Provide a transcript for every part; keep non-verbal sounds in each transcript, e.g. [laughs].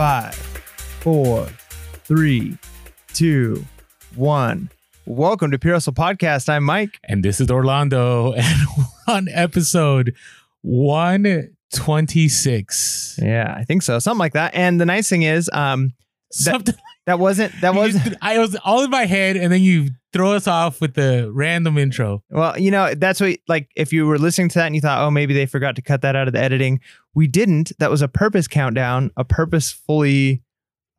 Five, four, three, two, one. Welcome to Pure Hustle Podcast. I'm Mike. And this is Orlando, [laughs] and we're on episode 126. Yeah, I think so. Something like that. And the nice thing is, um, Something that wasn't that wasn't just- I was all in my head, and then you throw us off with the random intro. well, you know, that's what like if you were listening to that and you thought, oh, maybe they forgot to cut that out of the editing. We didn't. That was a purpose countdown, a purposefully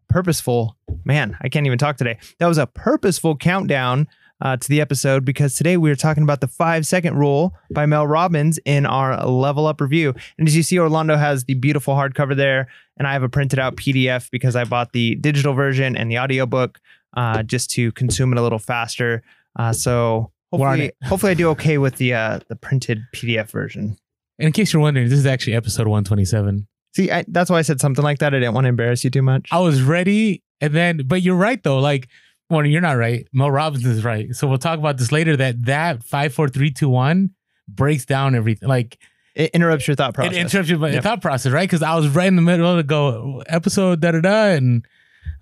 purposeful man, I can't even talk today. That was a purposeful countdown uh, to the episode because today we are talking about the five second rule by Mel Robbins in our level up review. And as you see, Orlando has the beautiful hardcover there, and I have a printed out PDF because I bought the digital version and the audiobook uh, just to consume it a little faster. Uh, so hopefully, [laughs] hopefully I do okay with the uh, the printed PDF version. And in case you're wondering, this is actually episode 127. See, I, that's why I said something like that. I didn't want to embarrass you too much. I was ready, and then, but you're right though. Like, well, you're not right. Mel Robbins is right. So we'll talk about this later. That that five, four, three, two, one breaks down everything. Like It interrupts your thought process. It interrupts your Yep. thought process, right? Because I was right in the middle to go episode da da da, and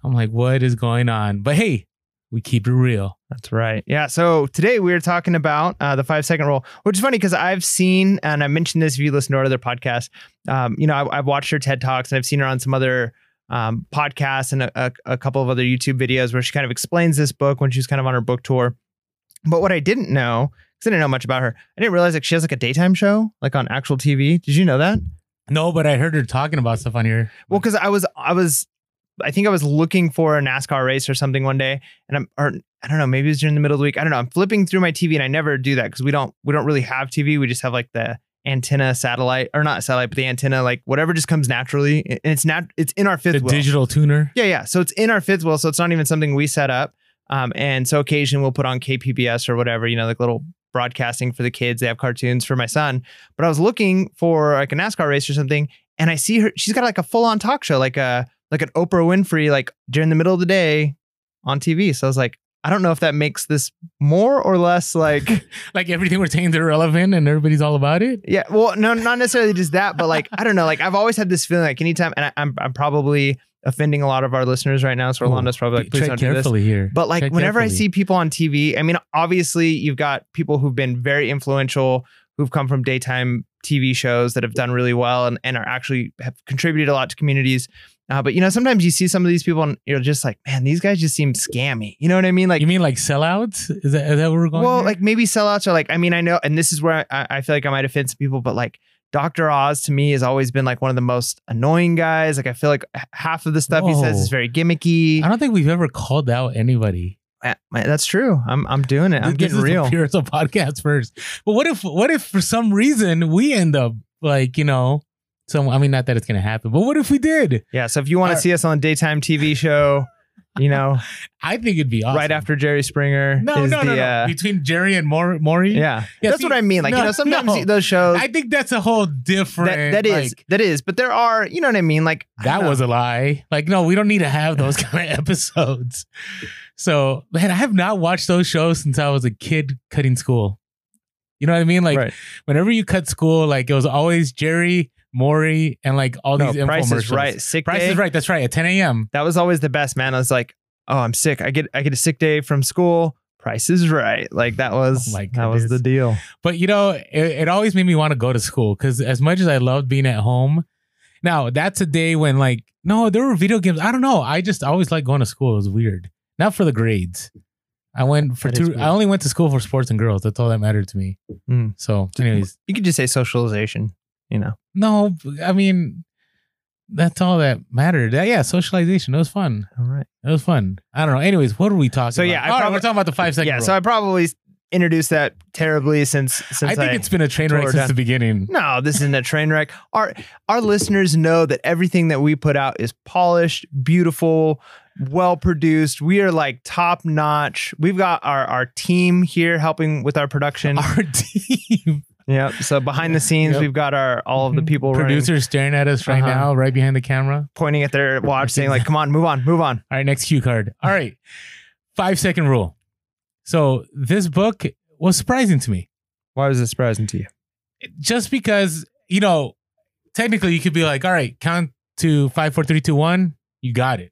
I'm like, what is going on? But hey, we keep it real. That's right. Yeah. So today we're talking about uh, the five second rule, which is funny because I've seen, and I mentioned this if you listen to our other podcasts, um, you know, I, I've watched her TED Talks and I've seen her on some other um, podcasts and a, a, a couple of other YouTube videos where she kind of explains this book when she was kind of on her book tour. But what I didn't know, because I didn't know much about her, I didn't realize like she has like a daytime show, like on actual TV. Did you know that? No, but I heard her talking about stuff on here. Well, because I was, I was, I think I was looking for a NASCAR race or something one day, and I'm, or I don't know, maybe it was during the middle of the week. I don't know. I'm flipping through my TV, and I never do that because we don't, we don't really have TV. We just have like the antenna satellite, or not satellite, but the antenna, like whatever just comes naturally, and it's not, it's in our fifth the wheel. digital tuner. Yeah, yeah. So it's in our fifth wheel, so it's not even something we set up. Um, and so occasionally we'll put on KPBS or whatever, you know, like little broadcasting for the kids. They have cartoons for my son. But I was looking for like a NASCAR race or something, and I see her. She's got like a full on talk show, like a like an Oprah Winfrey, like during the middle of the day on TV. So I was like, I don't know if that makes this more or less like, [laughs] Like everything we're saying is irrelevant, and everybody's all about it. yeah. Well, no, not necessarily just that, but like I don't know. Like I've always had this feeling like anytime, and I, I'm I'm probably offending a lot of our listeners right now. So Orlando's probably like, please don't do this. here. But like Tread whenever I see people on TV, I mean, obviously you've got people who've been very influential, who've come from daytime TV shows that have done really well and, and are actually have contributed a lot to communities. Uh, but you know, sometimes you see some of these people and you're just like, man, these guys just seem scammy. You know what I mean? Like, you mean like sellouts? Is that, is that where we're going? well, here? like maybe sellouts are like, I mean, I know, and this is where I, I feel like I might offend some people, but like Dr. Oz to me has always been like one of the most annoying guys. Like I feel like half of the stuff he says is very gimmicky. I don't think we've ever called out anybody. Uh, That's true. I'm I'm doing it. I'm This getting is real. Pure Hustle podcast first. But what if what if for some reason we end up like you know some? I mean, not that it's gonna happen, but what if we did? Yeah. So if you want to see us on a daytime TV show, you know, [laughs] I think it'd be awesome. right after Jerry Springer No, is no, the no, no. uh, Between Jerry and Maury. Maury? yeah. Yeah, That's see, what I mean. Like, you know, sometimes no. those shows I think that's a whole different. that, that is like, that is, but there are, you know what I mean? Like that was a lie. Like, no, we don't need to have those [laughs] kind of episodes. So, man, I have not watched those shows since I was a kid cutting school. You know what I mean? Like, right. whenever you cut school, like it was always Jerry, Maury, and like all No, these Price is right. Sick Price day. is right. That's right. At 10 a.m. That was always the best, man. I was like, oh, I'm sick. I get I get a sick day from school. Price is right. Like that was Oh that was the deal. But you know, it, it always made me want to go to school because as much as I loved being at home, now that's a day when like no, there were video games. I don't know. I just always liked going to school. It was weird. Not for the grades. I went for That is two. I only went to school for sports and girls. That's all that mattered to me. Mm. So, anyways, You could just say socialization. You know. no, I mean, that's all that mattered. Uh, Yeah, socialization. It was fun. All right. It was fun. I don't know. Anyways, what are we talking So, about? yeah, I All right, probably- we're talking about the five second yeah. rule. So I probably introduced that terribly since since I think it's been a train wreck since down. the beginning. No, this isn't a train wreck. Our our listeners know that everything that we put out is polished, beautiful, well produced. We are like top notch. We've got our our team here helping with our production. [laughs] Our team. Yeah. So behind the scenes, Yep. we've got our all of the people running, producers staring at us right Uh-huh. now, right behind the camera. pointing at their watch, saying like, "Come on, move on, move on." All right, next cue card. All right, five second rule. So this book was surprising to me, Why was it surprising to you? just because you know, technically you could be like, all right, count to five, four, three, two, one. you got it.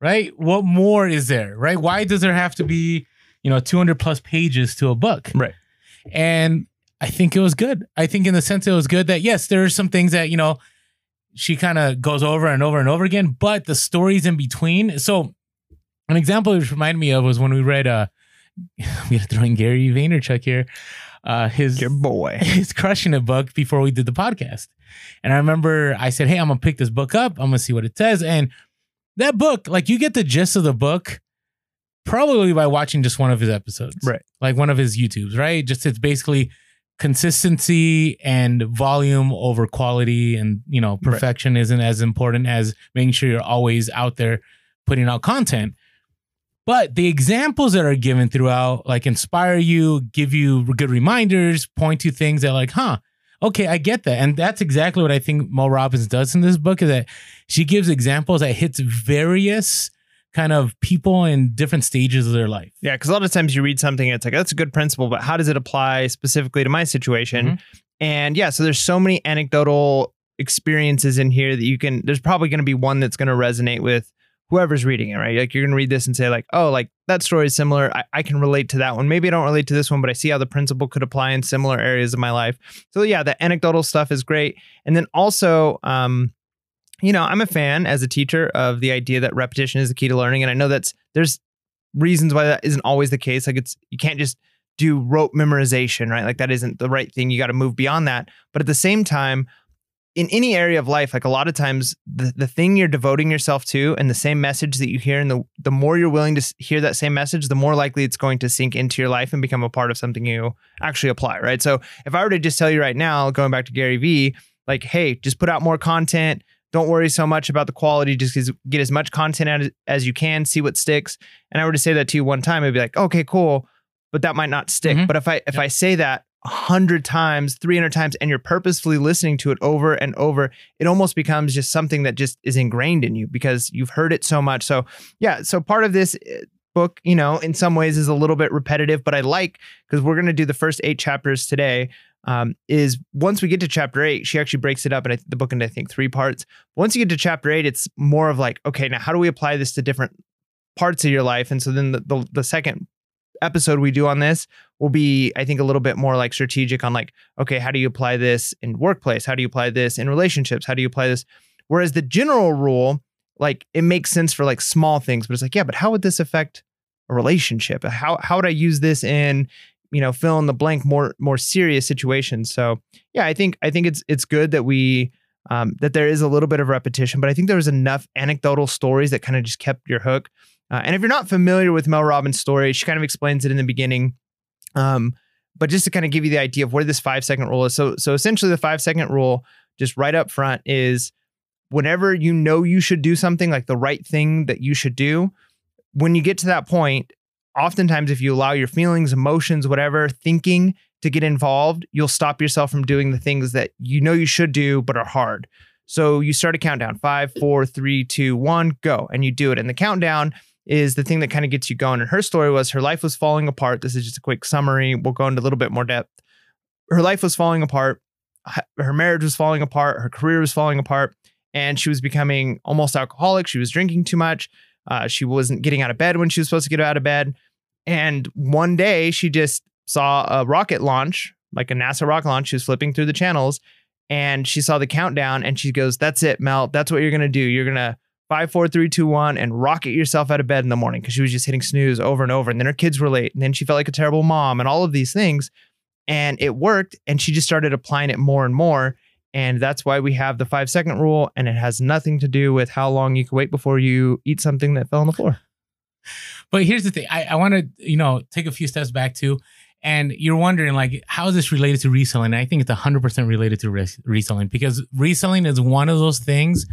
Right? What more is there? Right? Why does there have to be, you know, 200 plus pages to a book? Right. And I think it was good. I think in the sense it was good that yes, there are some things that, you know, she kind of goes over and over and over again, but the stories in between. So an example it reminded me of was when we read uh [laughs] I'm gonna throw in Gary Vaynerchuk here. Uh his Your boy. [laughs] his crushing it book before we did the podcast. And I remember I said, Hey, I'm gonna pick this book up. I'm gonna see what it says. And that book, like you get the gist of the book probably by watching just one of his episodes. Right. Like one of his YouTubes, right? Just it's basically consistency and volume over quality and you know Right. perfection isn't as important as making sure you're always out there putting out content but the examples that are given throughout like inspire you give you good reminders point to things that like huh okay i get that and that's exactly what i think Mel Robbins does in this book is that she gives examples that hits various kind of people in different stages of their life Yeah, because a lot of times you read something and it's like, that's a good principle, but how does it apply specifically to my situation? Mhm. And yeah, so there's so many anecdotal experiences in here that you can, there's probably going to be one that's going to resonate with whoever's reading it, right? Like you're going to read this and say, like, oh, like that story is similar. I, I can relate to that one. Maybe I don't relate to this one, but I see how the principle could apply in similar areas of my life. So yeah, the anecdotal stuff is great. And then also, um, you know, I'm a fan as a teacher of the idea that repetition is the key to learning. And I know that's there's reasons why that isn't always the case. Like it's you can't just do rote memorization, right? Like that isn't the right thing. You got to move beyond that. But at the same time, in any area of life, like a lot of times the, the thing you're devoting yourself to and the same message that you hear and the the more you're willing to hear that same message, the more likely it's going to sink into your life and become a part of something you actually apply, right? So if I were to just tell you right now, going back to Gary Vee, like, hey, just put out more content. Don't worry so much about the quality. Just get as much content out as, you can. See what sticks. And I were to say that to you one time, it'd be like, okay, cool, but that might not stick. Mhm. But if I if I say that a hundred times, three hundred times, and you're purposefully listening to it over and over, it almost becomes just something that just is ingrained in you because you've heard it so much. So yeah, so part of this uh, book, you know, in some ways is a little bit repetitive, but I like because we're going to do the first eight chapters today. Um, is once we get to chapter eight, she actually breaks it up in the book into I think three parts. Once you get to chapter eight, it's more of like, okay, now how do we apply this to different parts of your life? And so then the, the, the second episode we do on this will be, I think, a little bit more like strategic on like, okay, how do you apply this in workplace? How do you apply this in relationships? How do you apply this? Whereas the general rule, like it makes sense for like small things, but it's like, yeah, but how would this affect a relationship? How how would I use this in, you know, fill in the blank more more serious situations? So yeah, I think I think it's it's good that we um, that there is a little bit of repetition, but I think there was enough anecdotal stories that kind of just kept your hook. Uh, and if you're not familiar with Mel Robbins' story, she kind of explains it in the beginning. Um, but just to kind of give you the idea of where this five second rule is. So, so essentially, the five second rule, just right up front, is whenever you know you should do something, like the right thing that you should do, when you get to that point, oftentimes if you allow your feelings, emotions, whatever, thinking to get involved, you'll stop yourself from doing the things that you know you should do but are hard. So you start a countdown five, four, three, two, one, go. And you do it. And the countdown is the thing that kind of gets you going. And her story was her life was falling apart. This is just a quick summary. We'll go into a little bit more depth. Her life was falling apart. Her marriage was falling apart. Her career was falling apart. And she was becoming almost alcoholic. She was drinking too much. Uh, she wasn't getting out of bed when she was supposed to get out of bed. And one day she just saw a rocket launch, like a NASA rocket launch. She was flipping through the channels and she saw the countdown and she goes, That's it, Mel. That's what you're going to do. You're going to five, four, three, two, one, and rocket yourself out of bed in the morning because she was just hitting snooze over and over. And then her kids were late. And then she felt like a terrible mom and all of these things. And it worked. And she just started applying it more and more. And that's why we have the five second rule. And it has nothing to do with how long you can wait before you eat something that fell on the floor. But here's the thing. I, I want to, you know, take a few steps back too. And you're wondering, like, how is this related to reselling? I think it's 100% related to res- reselling because reselling is one of those things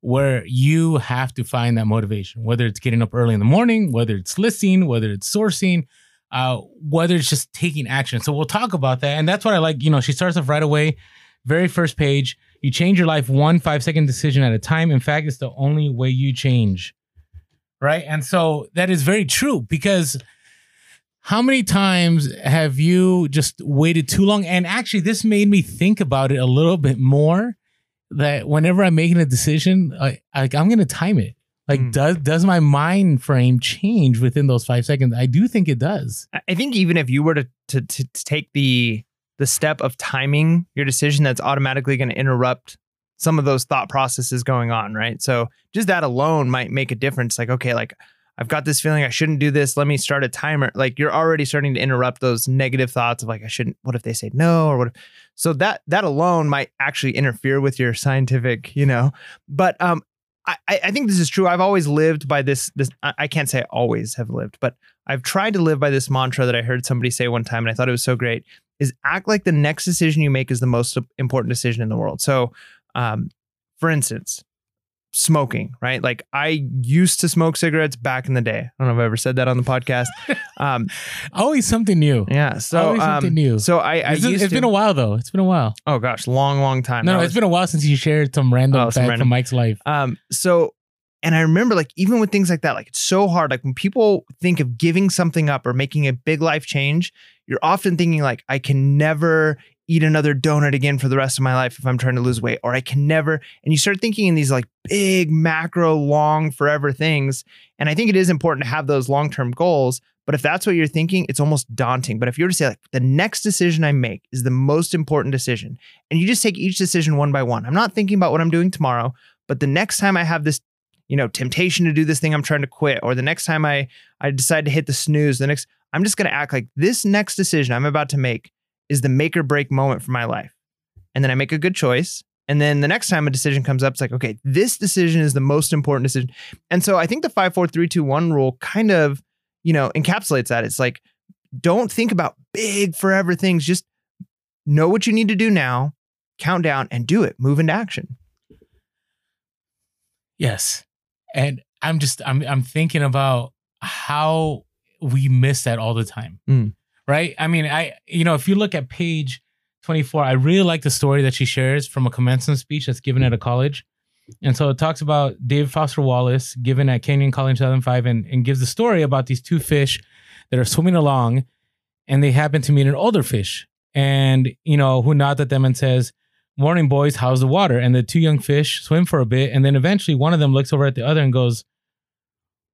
where you have to find that motivation, whether it's getting up early in the morning, whether it's listing, whether it's sourcing, uh, whether it's just taking action. So we'll talk about that. And that's what I like. You know, she starts off right away, very first page. You change your life one five second decision at a time. In fact, it's the only way you change. Right. And so that is very true because how many times have you just waited too long? And actually, this made me think about it a little bit more that whenever I'm making a decision, I, like I'm going to time it. Like, Mm. does does my mind frame change within those five seconds? I do think it does. I- I think even if you were to to to take the the step of timing your decision, that's automatically going to interrupt some of those thought processes going on, right? So just that alone might make a difference. Like, okay, like I've got this feeling I shouldn't do this. Let me start a timer. Like you're already starting to interrupt those negative thoughts of like I shouldn't. What if they say no or what? If, so that that alone might actually interfere with your scientific, you know. But um, I I think this is true. I've always lived by this. This I can't say I always have lived, but I've tried to live by this mantra that I heard somebody say one time, and I thought it was so great. Is act like the next decision you make is the most important decision in the world. So, um, for instance, smoking, right? Like I used to smoke cigarettes back in the day. I don't know if I ever said that on the podcast. [laughs] Um, Always something new. yeah. So, Always something um, new. so I, I It's, used it's to, been a while though. It's been a while. oh gosh, long, long time. No, no, was- it's been a while since you shared some random Oh, fact random- from Mike's life. Um, so, and I remember like even with things like that, like it's so hard. Like when people think of giving something up or making a big life change, you're often thinking like, I can never eat another donut again for the rest of my life if I'm trying to lose weight, or I can never. And you start thinking in these like big macro, long, forever things. And I think it is important to have those long term goals. But if that's what you're thinking, it's almost daunting. But if you were to say, like, the next decision I make is the most important decision, and you just take each decision one by one, I'm not thinking about what I'm doing tomorrow. But the next time I have this, you know, temptation to do this thing I'm trying to quit, or the next time I I decide to hit the snooze, the next I'm just going to act like this next decision I'm about to make is the make or break moment for my life. And then I make a good choice. And then the next time a decision comes up, it's like, okay, this decision is the most important decision. And so I think the five, four, three, two, one rule kind of, you know, encapsulates that. It's like, don't think about big forever things. Just know what you need to do now, count down and do it. Move into action. Yes. And I'm just I'm I'm thinking about how we miss that all the time. Mm. Right? I mean, I you know, if you look at page 24, I really like the story that she shares from a commencement speech that's given at a college. And so it talks about David Foster Wallace given at Kenyon College 2005 and, and gives the story about these two fish that are swimming along and they happen to meet an older fish and you know who nods at them and says morning boys. How's the water? And the two young fish swim for a bit and then eventually one of them looks over at the other and goes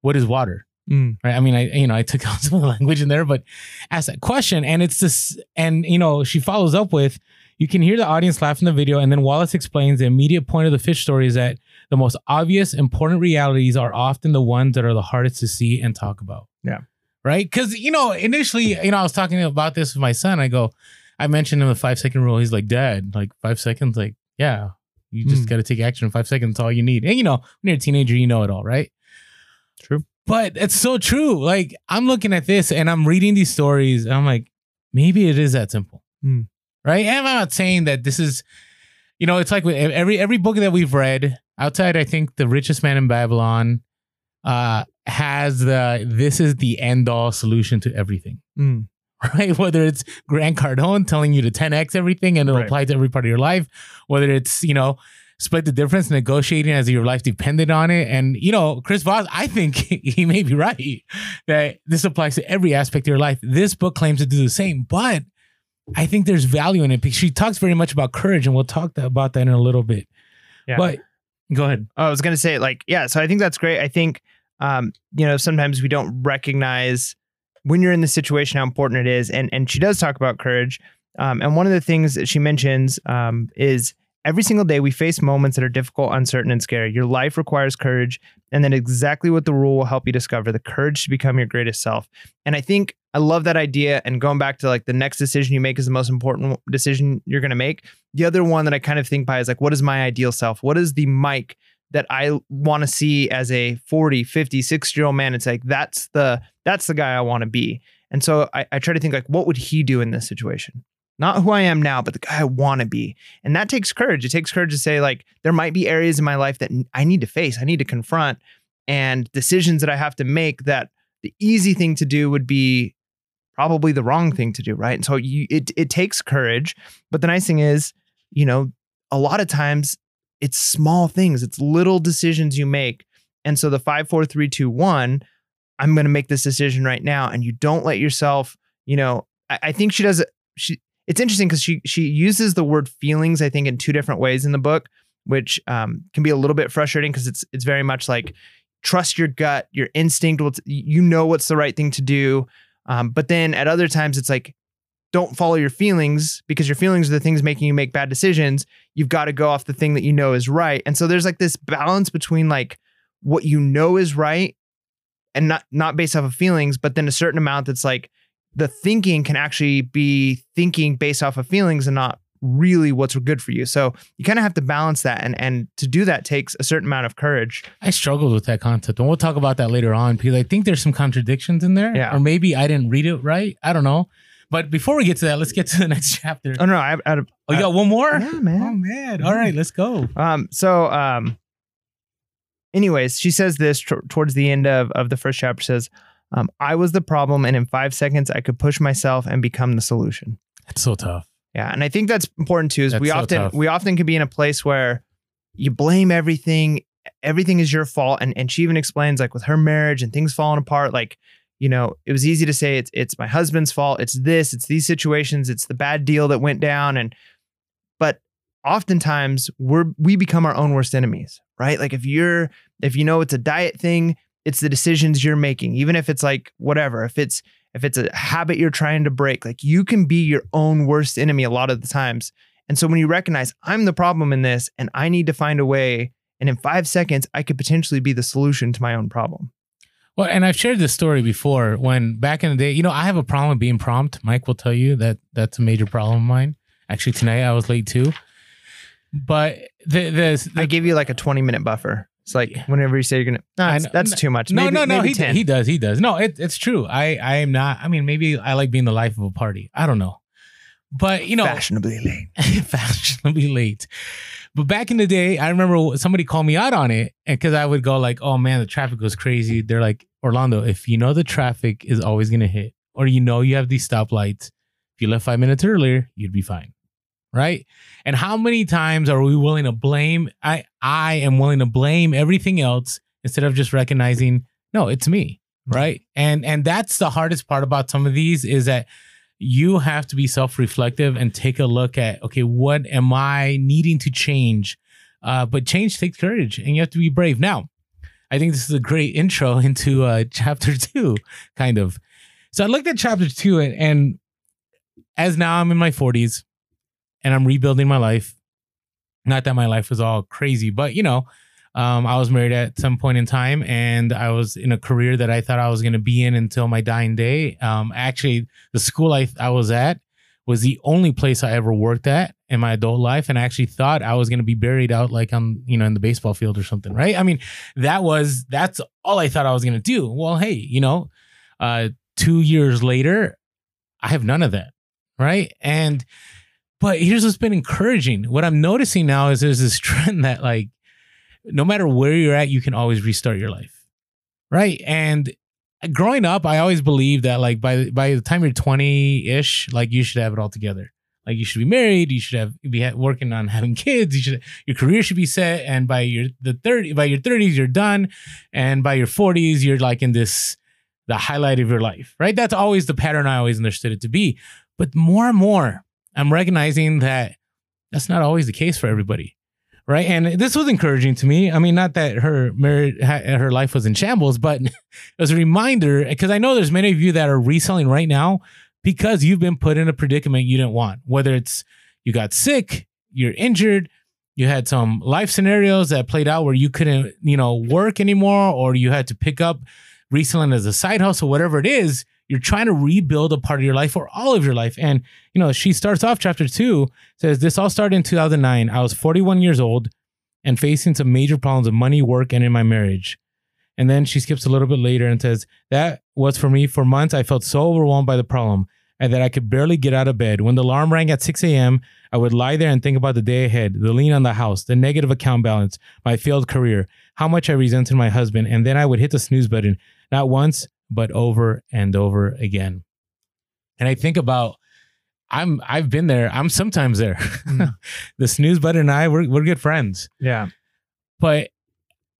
what is water? Mm. right? I mean i you know i took [laughs] out some of the language in there but ask that question and it's this and you know she follows up with you can hear the audience laugh in the video and then wallace explains the immediate point of the fish story is that the most obvious important realities are often the ones that are the hardest to see and talk about. Yeah. right? Because you know initially you know i was talking about this with my son. I go i mentioned him the five second rule he's like dad like five seconds like yeah you just Mm. got to take action in five seconds all you need and you know when you're a teenager you know it all right True. but it's so true. Like I'm looking at this and I'm reading these stories and I'm like, maybe it is that simple. Hmm. Right. And I'm not saying that this is, you know, it's like with every every book that we've read outside, I think the richest man in Babylon uh has the this is the end all solution to everything. Mm. [laughs] Right. Whether it's Grant Cardone telling you to 10x everything and it'll Right. apply to every part of your life, whether it's, you know, split the difference, negotiating as your life depended on it. And, you know, Chris Voss, I think [laughs] he may be right that this applies to every aspect of your life. This book claims to do the same, but I think there's value in it because she talks very much about courage, and we'll talk about that in a little bit. Yeah. But go ahead. Oh, I was gonna say, like, yeah. So I think that's great. I think, um, you know, sometimes we don't recognize when you're in the situation how important it is, and and she does talk about courage. Um, and one of the things that she mentions um, is every single day we face moments that are difficult, uncertain, and scary. Your life requires courage, and then exactly what the rule will help you discover the courage to become your greatest self. And I think I love that idea. And going back to like the next decision you make is the most important decision you're going to make. The other one that I kind of think by is like, what is my ideal self? What is the Mike that I want to see as a 40, 50, 60 year old man? It's like, that's the, that's the guy I want to be. And so I, I try to think like, what would he do in this situation? Not who I am now, but the guy I want to be. And that takes courage. It takes courage to say, like, there might be areas in my life that I need to face, I need to confront, and decisions that I have to make that the easy thing to do would be probably the wrong thing to do, right? And so you it it takes courage, but the nice thing is, you know, a lot of times it's small things, it's little decisions you make. And so the five, four, three, two, one, I'm gonna make this decision right now. And you don't let yourself, you know, I, I think she does. She it's interesting because she she uses the word feelings, I think, in two different ways in the book, which um, can be a little bit frustrating because it's it's very much like trust your gut, your instinct. Will you know what's the right thing to do. Um, but then at other times, it's like, don't follow your feelings because your feelings are the things making you make bad decisions. You've got to go off the thing that you know is right. And so there's like this balance between like what you know is right and not not based off of feelings, but then a certain amount that's like the thinking can actually be thinking based off of feelings and not really what's good for you. So you kind of have to balance that and and to do that takes a certain amount of courage. I struggled with that concept, and we'll talk about that later on because I think there's some contradictions in there. Yeah. Or maybe I didn't read it right. I don't know. But before we get to that, let's get to the [laughs] next chapter. Oh no, I, I, Oh, you got one more? yeah, man. Oh man. man. All right, let's go. Um so um anyways, she says this t- towards the end of of the first chapter says um, I was the problem, and in five seconds, I could push myself and become the solution. It's so tough. Yeah, and I think that's important too. Is That's we so often tough. we often can be in a place where you blame everything, everything is your fault, and and she even explains like with her marriage and things falling apart, like you know it was easy to say it's it's my husband's fault, it's this, it's these situations, it's the bad deal that went down, and but oftentimes we're we become our own worst enemies, right? Like if you're if you know it's a diet thing, it's the decisions you're making, even if it's like whatever, if it's if it's a habit you're trying to break, like you can be your own worst enemy a lot of the times. And so when you recognize I'm the problem in this and I need to find a way, and in five seconds, I could potentially be the solution to my own problem. Well, and I've shared this story before when back in the day, you know, I have a problem with being prompt. Mike will tell you that that's a major problem of mine. Actually, tonight I was late too. But the the, the I give you like a 20 minute buffer. It's like Yeah. whenever you say you're gonna, no, that's, that's too much. no, Maybe- no, no. He, 10. he does. He does. No, it, it's true. I I am not. I mean, maybe I like being the life of a party. I don't know, but you know, fashionably late. [laughs] fashionably late. But back in the day, I remember somebody called me out on it, and because I would go like, "Oh man, the traffic was crazy." They're like, "Orlando, if you know the traffic is always gonna hit, or you know you have these stoplights, if you left five minutes earlier, you'd be fine." Right? And how many times are we willing to blame? I I am willing to blame everything else instead of just recognizing, no, it's me. Right? And and that's the hardest part about some of these is that you have to be self-reflective and take a look at okay what am i needing to change uh, but change takes courage and you have to be brave now i think this is a great intro [laughs] into uh, chapter [laughs] two kind of so i looked at chapter two and, and as now i'm in my 40s and i'm rebuilding my life not that my life was all crazy but you know um, I was married at some point in time, and I was in a career that I thought I was going to be in until my dying day. Um, actually, the school I, I was at was the only place I ever worked at in my adult life, and I actually thought I was going to be buried out like on you know in the baseball field or something, right? I mean, that was that's all I thought I was going to do. Well, hey, you know, uh, two years later, I have none of that, right? And but here's what's been encouraging. What I'm noticing now is there's this [laughs] trend that like no matter where you're at, you can always restart your life. Right. And growing up, I always believed that like by by the time you're 20-ish, like you should have it all together. Like you should be married, you should have be working on having [laughs] kids, you should your career should be set and by your the 30 by your 30s you're done and by your 40s you're like in this the highlight of your life. Right? That's always the pattern I always understood it to be. But more and more, I'm recognizing that that's not always the case for everybody right? And this was encouraging to me. I mean, not that her marriage, her life was in shambles, but [laughs] it was a reminder because I know there's many of you that are reselling right now because you've been put in a predicament you didn't want. Whether it's you got sick, you're injured, you had some life scenarios that played out where you couldn't, you know, work anymore, or you had to pick up reselling as a side hustle, whatever it is. You're trying to rebuild a part of your life or all of your life. And, you know, she starts off chapter two, says, This all started in 2009. I was 41 years old and facing some major problems of money, work, and in my marriage. And then she skips a little bit later and says, That was for me. For months, I felt so overwhelmed by the problem and that I could barely get out of bed. When the alarm rang at 6 a.m., I would lie there and think about the day ahead, the lien on the house, the negative account balance, my failed career, how much I resented my husband. And then I would hit the snooze button, not once, but over and over again. And I think about, I'm I've been there. I'm sometimes there. Mm. [laughs] the snooze button and I we're we're good friends. Yeah. But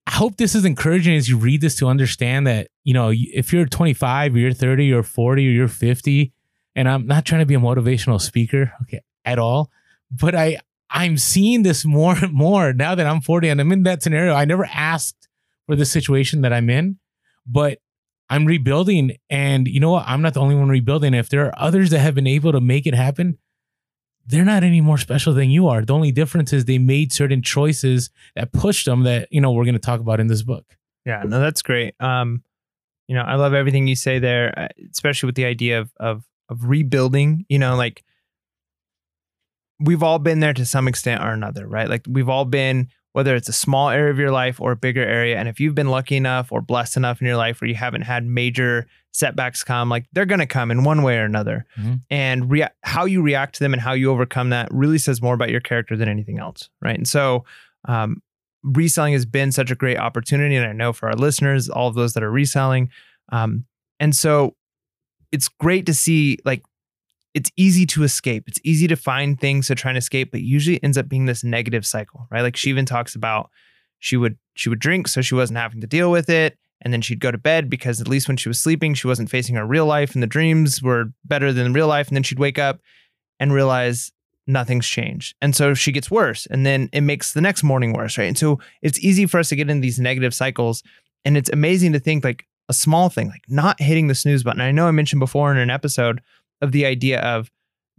I hope this is encouraging as you read this to understand that, you know, if you're 25, or you're 30, or 40, or you're 50, and I'm not trying to be a motivational speaker, okay, at all, but I I'm seeing this more and more now that I'm 40 and I'm in that scenario. I never asked for the situation that I'm in, but I'm rebuilding. And you know what? I'm not the only one rebuilding. If there are others that have been able to make it happen, they're not any more special than you are. The only difference is they made certain choices that pushed them that, you know, we're going to talk about in this book. Yeah, no, that's great. Um, you know, I love everything you say there, uh, especially with the idea of of of rebuilding. You know, like we've all been there to some extent or another, right? Like we've all been whether it's a small area of your life or a bigger area. And if you've been lucky enough or blessed enough in your life where you haven't had major setbacks come, like they're going to come in one way or another. Mhm. And rea- how you react to them and how you overcome that really says more about your character than anything else. Right. And so, um, reselling has been such a great opportunity. And I know for our listeners, all of those that are reselling. Um, and so it's great to see like it's easy to escape. It's easy to find things to try and escape, but usually ends up being this negative cycle, right? Like she even talks about she would she would drink so she wasn't having to deal with it. And then she'd go to bed because at least when she was sleeping, she wasn't facing her real life and the dreams were better than real life. And then she'd wake up and realize nothing's changed. And so she gets worse. And then it makes the next morning worse, right? And so it's easy for us to get in these negative cycles. And it's amazing to think like a small thing, like not hitting the snooze button. I know I mentioned before in an episode of the idea of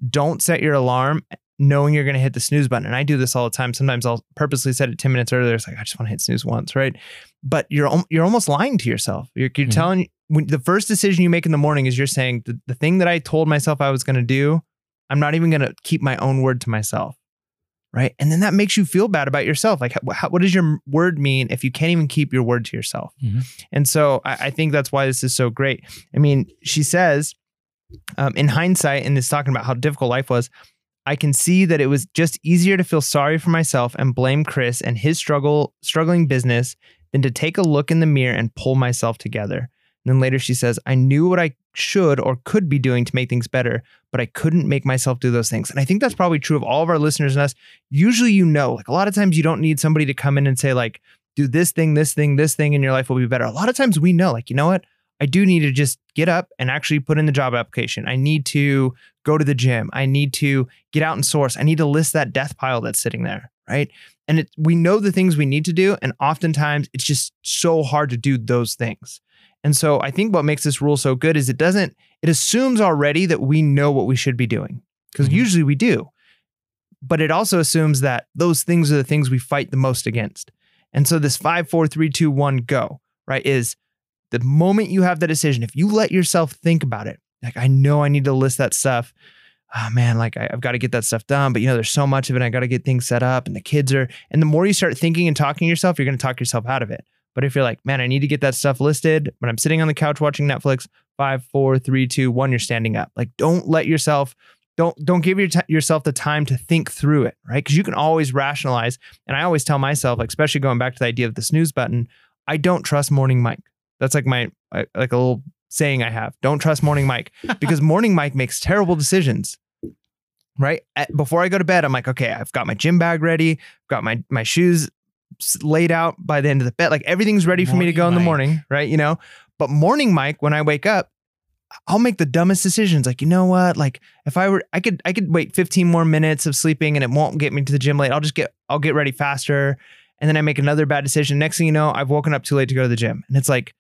don't set your alarm knowing you're going to hit the snooze button. And I do this all the time. Sometimes I'll purposely set it 10 minutes earlier. It's like, I just want to hit snooze once, right? But you're, you're almost lying to yourself. You're, you're Mhm. telling, when the first decision you make in the morning is you're saying, the, the thing that I told myself I was going to do, I'm not even going to keep my own word to myself. Right. And then that makes you feel bad about yourself. Like, how, what does your word mean if you can't even keep your word to yourself? Mhm. And so I, I think that's why this is so great. I mean, she says, um, in hindsight, and this talking about how difficult life was, I can see that it was just easier to feel sorry for myself and blame Chris and his struggle, struggling business than to take a look in the mirror and pull myself together. And then later she says, I knew what I should or could be doing to make things better, but I couldn't make myself do those things. And I think that's probably true of all of our listeners and us. Usually, you know, like a lot of times you don't need somebody to come in and say, like, do this thing, this thing, this thing, and your life will be better. A lot of times we know, like, you know what? I do need to just get up and actually put in the job application. I need to go to the gym. I need to get out and source. I need to list that death pile that's sitting there, right? And it, we know the things we need to do, and oftentimes it's just so hard to do those things. And so I think what makes this rule so good is it doesn't it assumes already that we know what we should be doing because Mhm. usually we do. But it also assumes that those things are the things we fight the most against. And so this five, four, three, two, one, go, right? Is the moment you have the decision, if you let yourself think about it, like I know I need to list that stuff. Oh man, like I, I've got to get that stuff done, but you know, there's so much of it. I got to get things set up, and the kids are. And the more you start thinking and talking to yourself, you're going to talk yourself out of it. But if you're like, man, I need to get that stuff listed when I'm sitting on the couch watching Netflix, five, four, three, two, one, you're standing up. Like, don't let yourself, don't don't give your t- yourself the time to think through it, right? Because you can always rationalize. And I always tell myself, like, especially going back to the idea of the snooze button, I don't trust Morning Mike. That's like my like a little saying I have. Don't trust Morning Mike [laughs] because Morning Mike makes terrible decisions. Right At- before I go to bed, I'm like, okay, I've got my gym bag ready, got my my shoes laid out by the end of the bed. Like everything's ready for me to Morning go in the morning, right? You know, but Morning Mike, when I wake up, I'll make the dumbest decisions. Like, you know what? Like, if I were, I could, I could wait 15 more minutes of sleeping, and it won't get me to the gym late. I'll just get, I'll get ready faster, and then I make another bad decision. Next thing you know, I've woken up too late to go to the gym, and it's like,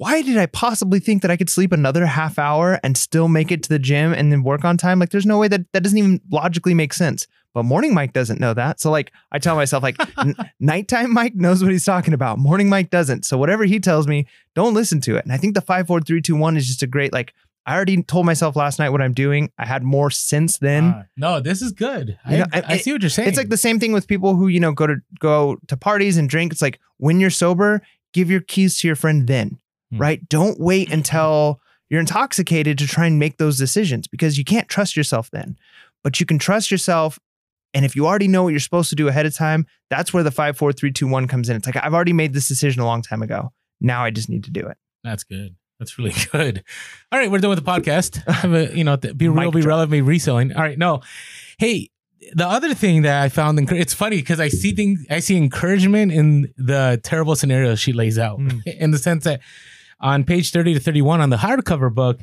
why did I possibly think that I could sleep another half hour and still make it to the gym and then work on time? Like, there's no way that that doesn't even logically make sense. But morning Mike doesn't know that. So like, I tell myself like, [laughs] n- nighttime Mike knows what he's talking about. Morning Mike doesn't. So whatever he tells me, don't listen to it. And I think the five, four, three, two, one is just a great like. I already told myself last night what I'm doing. I had more since then. Ah, no, this is good. Know, I, I- I see what you're saying. It's like the same thing with people who, you know, go to go to parties and drink. It's like when you're sober, give your keys to your friend then. Hmm. Right? Don't wait until you're intoxicated to try and make those decisions because you can't trust yourself then. But you can trust yourself and if you already know what you're supposed to do ahead of time, that's where the five, four, three, two, one comes in. It's like I've already made this decision a long time ago. Now I just need to do it. That's good. That's really [laughs] good. All right, we're done with the podcast. [laughs] A, you know, be real, Mic be drop. relevant, be reselling. All right, no. Hey, the other thing that I found, it's funny because I see things, I see encouragement in the terrible scenarios she lays out, Mm. [laughs] in the sense that on page thirty to thirty-one on the hardcover book,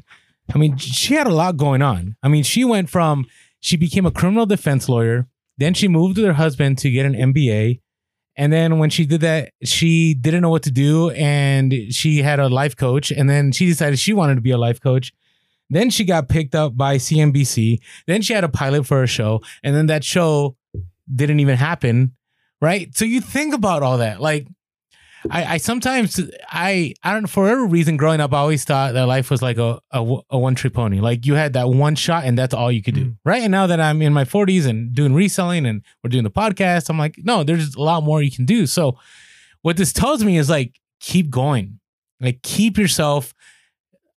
I mean, she had a lot going on. I mean, she went from she became a criminal defense lawyer, then she moved with her husband to get an MBA, And then when she did that, she didn't know what to do. And she had a life coach. And then she decided she wanted to be a life coach. Then she got picked up by CNBC. Then she had a pilot for a show. And then that show didn't even happen. Right. So you think about all that. Like, I, I sometimes I I don't know for whatever reason growing up I always thought that life was like a a, a one trick pony. Like you had that one shot and that's all you could do Mm. right? And now that I'm in my 40s and doing reselling and we're doing the podcast I'm like no there's a lot more you can do. So what this tells me is like keep going. Like keep yourself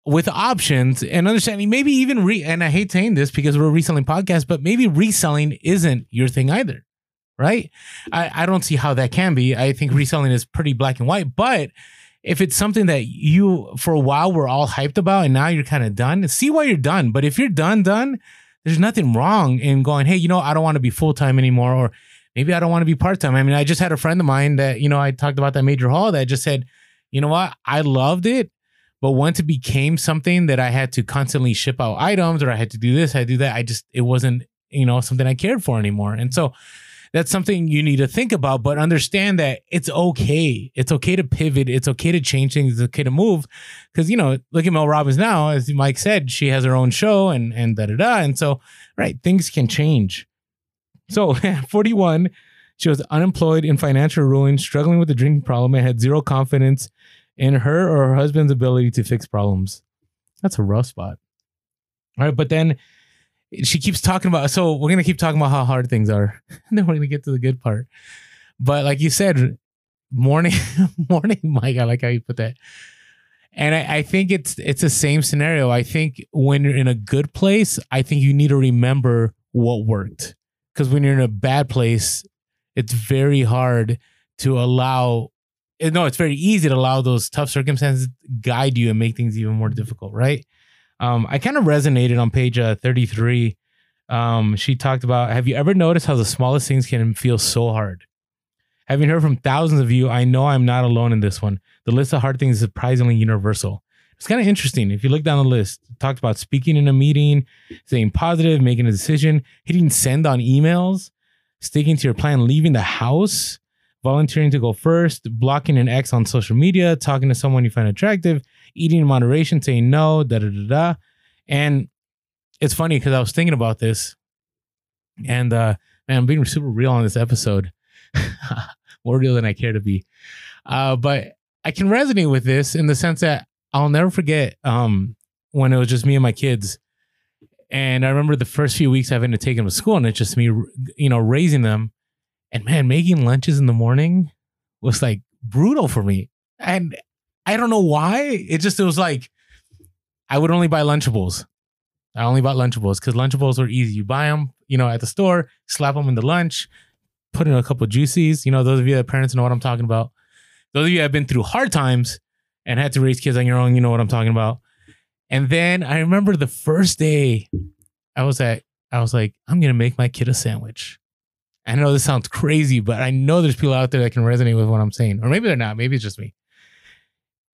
with options and understanding maybe even re and I hate saying this because we're a reselling podcast but maybe reselling isn't your thing either right I, I don't see how that can be. I think mm-hmm. reselling is pretty black and white. But if it's something that you for a while were all hyped about and now you're kind of done, see why you're done. But if you're done, done, there's nothing wrong in going, hey, you know, I don't want to be full time anymore, or maybe I don't want to be part time. I mean, I just had a friend of mine that, you know, I talked about that major hall that just said, you know what, I loved it. But once it became something that I had to constantly ship out items or I had to do this, I do that, I just it wasn't, you know, something I cared for anymore. And so that's something you need to think about, but understand that it's okay. It's okay to pivot. It's okay to change things. It's okay to move. Cause you know, look at Mel Robbins now, as Mike said, she has her own show and, and da da da. And so, right, things can change. So [laughs] 41, she was unemployed in financial ruin, struggling with a drinking problem, and had zero confidence in her or her husband's ability to fix problems. That's a rough spot. All right, but then she keeps talking about so we're gonna keep talking about how hard things are. [laughs] And then we're gonna get to the good part. But like you said morning [laughs] morning mike i like how you put that. And I, I think it's it's the same scenario. I think when you're in a good place i think you need to remember what worked. Because when you're in a bad place it's very hard to allow eh, no it's very easy to allow those tough circumstances guide you and make things even more difficult right um, I kind of resonated on page uh, 33. Um, she talked about Have you ever noticed how the smallest things can feel so hard? Having heard from thousands of you, I know I'm not alone in this one. The list of hard things is surprisingly universal. It's kind of interesting. If you look down the list, talked about speaking in a meeting, staying positive, making a decision, hitting send on emails, sticking to your plan, leaving the house, volunteering to go first, blocking an ex on social media, talking to someone you find attractive, eating in moderation, saying no, da da da da. And it's funny because I was thinking about this, and uh, man, I'm being super real on this episode, [laughs] more real than I care to be. Uh, but I can resonate with this in the sense that I'll never forget um, when it was just me and my kids. And I remember the first few weeks having to take them to school, and it's just me, you know, raising them. And man, making lunches in the morning was like brutal for me. And I don't know why. It just it was like I would only buy Lunchables. I only bought Lunchables because Lunchables were easy. You buy them, you know, at the store, slap them in the lunch, put in a couple juices. You know, those of you that parents know what I'm talking about. Those of you that have been through hard times and had to raise kids on your own, you know what I'm talking about. And then I remember the first day I was at, I was like, I'm gonna make my kid a sandwich. I know this sounds crazy, but I know there's people out there that can resonate with what I'm saying. Or maybe they're not. Maybe it's just me.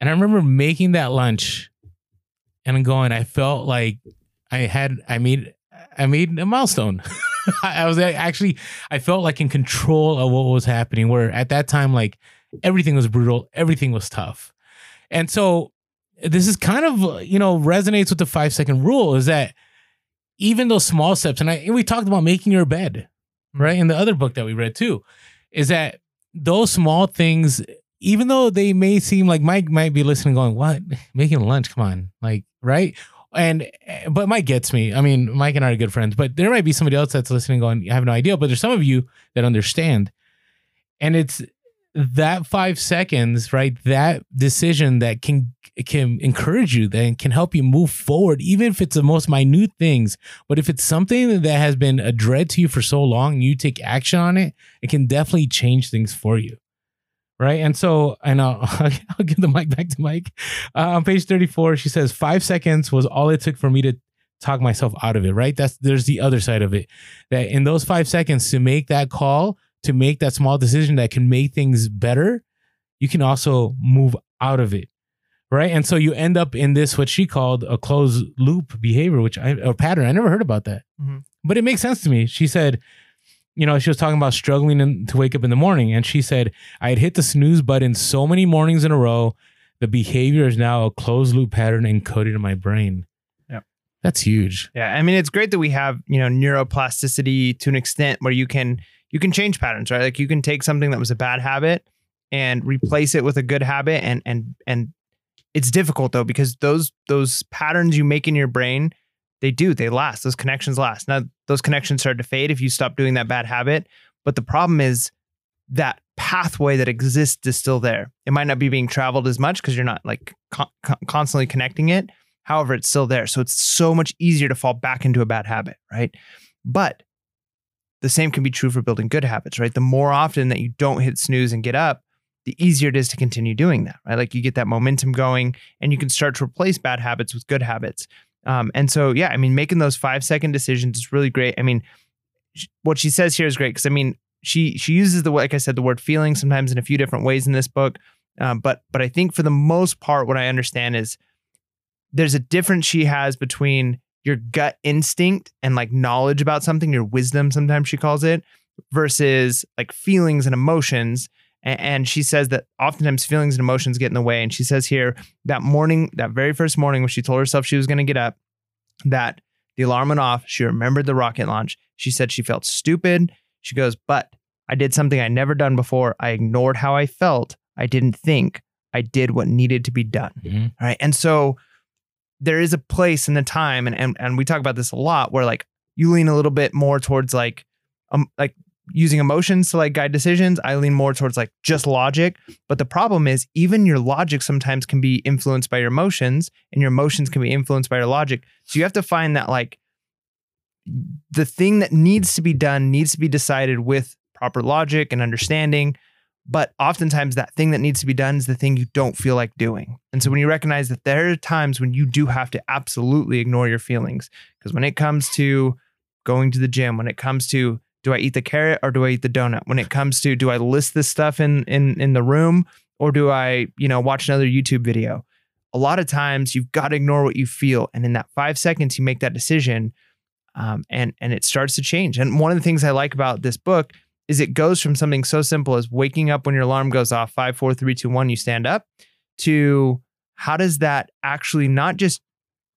And I remember making that lunch and I'm going, I felt like I had, I made, I made a milestone. [laughs] I was actually, I felt like in control of what was happening. Where at that time, like everything was brutal, everything was tough. And so this is kind of, you know, resonates with the five second rule is that even those small steps, and I, and we talked about making your bed, right? In the other book that we read too, is that those small things even though they may seem like Mike might be listening, going, "What? Making lunch? Come on!" Like, right? And eh, but Mike gets me. I mean, Mike and I are good friends, but there might be somebody else that's listening, going, "I have no idea." But there's some of you that understand, and it's that five seconds, right? That decision that can can encourage you, that can help you move forward, even if it's the most minute things. But if it's something that has been a dread to you for so long, you take action on it, it can definitely change things for you right? And so, and I'll, [laughs] I'll give the mic back to Mike. Uh, on page 34, she says, five seconds was all it took for me to talk myself out of it, right? That's there's the other side of it. That in those five seconds to make that call, to make that small decision that can make things better, you can also move out of it. Right. And so you end up in this, what she called a closed loop behavior, which I, or pattern. I never heard about that, Mhm. but it makes sense to me. She said, you know, she was talking about struggling in, to wake up in the morning. And she said, I had hit the snooze button so many mornings in a row. The behavior is now a closed loop pattern encoded in my brain. Yeah. That's huge. Yeah, I mean it's great that we have, you know, neuroplasticity to an extent where you can you can change patterns, right? Like you can take something that was a bad habit and replace it with a good habit and and and it's difficult though because those those patterns you make in your brain, they do, they last. Those connections last. Now those connections start to fade if you stop doing that bad habit, but the problem is that pathway that exists is still there. It might not be being traveled as much because you're not like con- con- constantly connecting it. However, it's still there. So it's so much easier to fall back into a bad habit, right? But the same can be true for building good habits, right? The more often that you don't hit snooze and get up, the easier it is to continue doing that, right? Like you get that momentum going and you can start to replace bad habits with good habits. Um, and so, yeah, I mean, making those five second decisions is really great. I mean, sh- what she says here is great because I mean, she she uses the like I said the word feeling sometimes in a few different ways in this book, um, but but I think for the most part, what I understand is there's a difference she has between your gut instinct and like knowledge about something, your wisdom, sometimes she calls it, versus like feelings and emotions. And she says that oftentimes feelings and emotions get in the way. And she says here that morning, that very first morning when she told herself she was going to get up, that the alarm went off. She remembered the rocket launch. She said she felt stupid. She goes, but I did something I never done before. I ignored how I felt. I didn't think. I did what needed to be done. Mhm. All right. And so there is a place in the time, and and and we talk about this a lot, where like you lean a little bit more towards like um like using emotions to like guide decisions. I lean more towards like just logic. But the problem is even your logic sometimes can be influenced by your emotions, and your emotions can be influenced by your logic. So you have to find that like the thing that needs to be done needs to be decided with proper logic and understanding. But oftentimes, that thing that needs to be done is the thing you don't feel like doing. And so, when you recognize that there are times when you do have to absolutely ignore your feelings, because when it comes to going to the gym, when it comes to do I eat the carrot or do I eat the donut? When it comes to do I list this stuff in in in the room or do I you know watch another YouTube video? A lot of times you've got to ignore what you feel, and in that five seconds you make that decision, um, and and it starts to change. And one of the things I like about this book is it goes from something so simple as waking up when your alarm goes off, five, four, three, two, one, you stand up, to how does that actually not just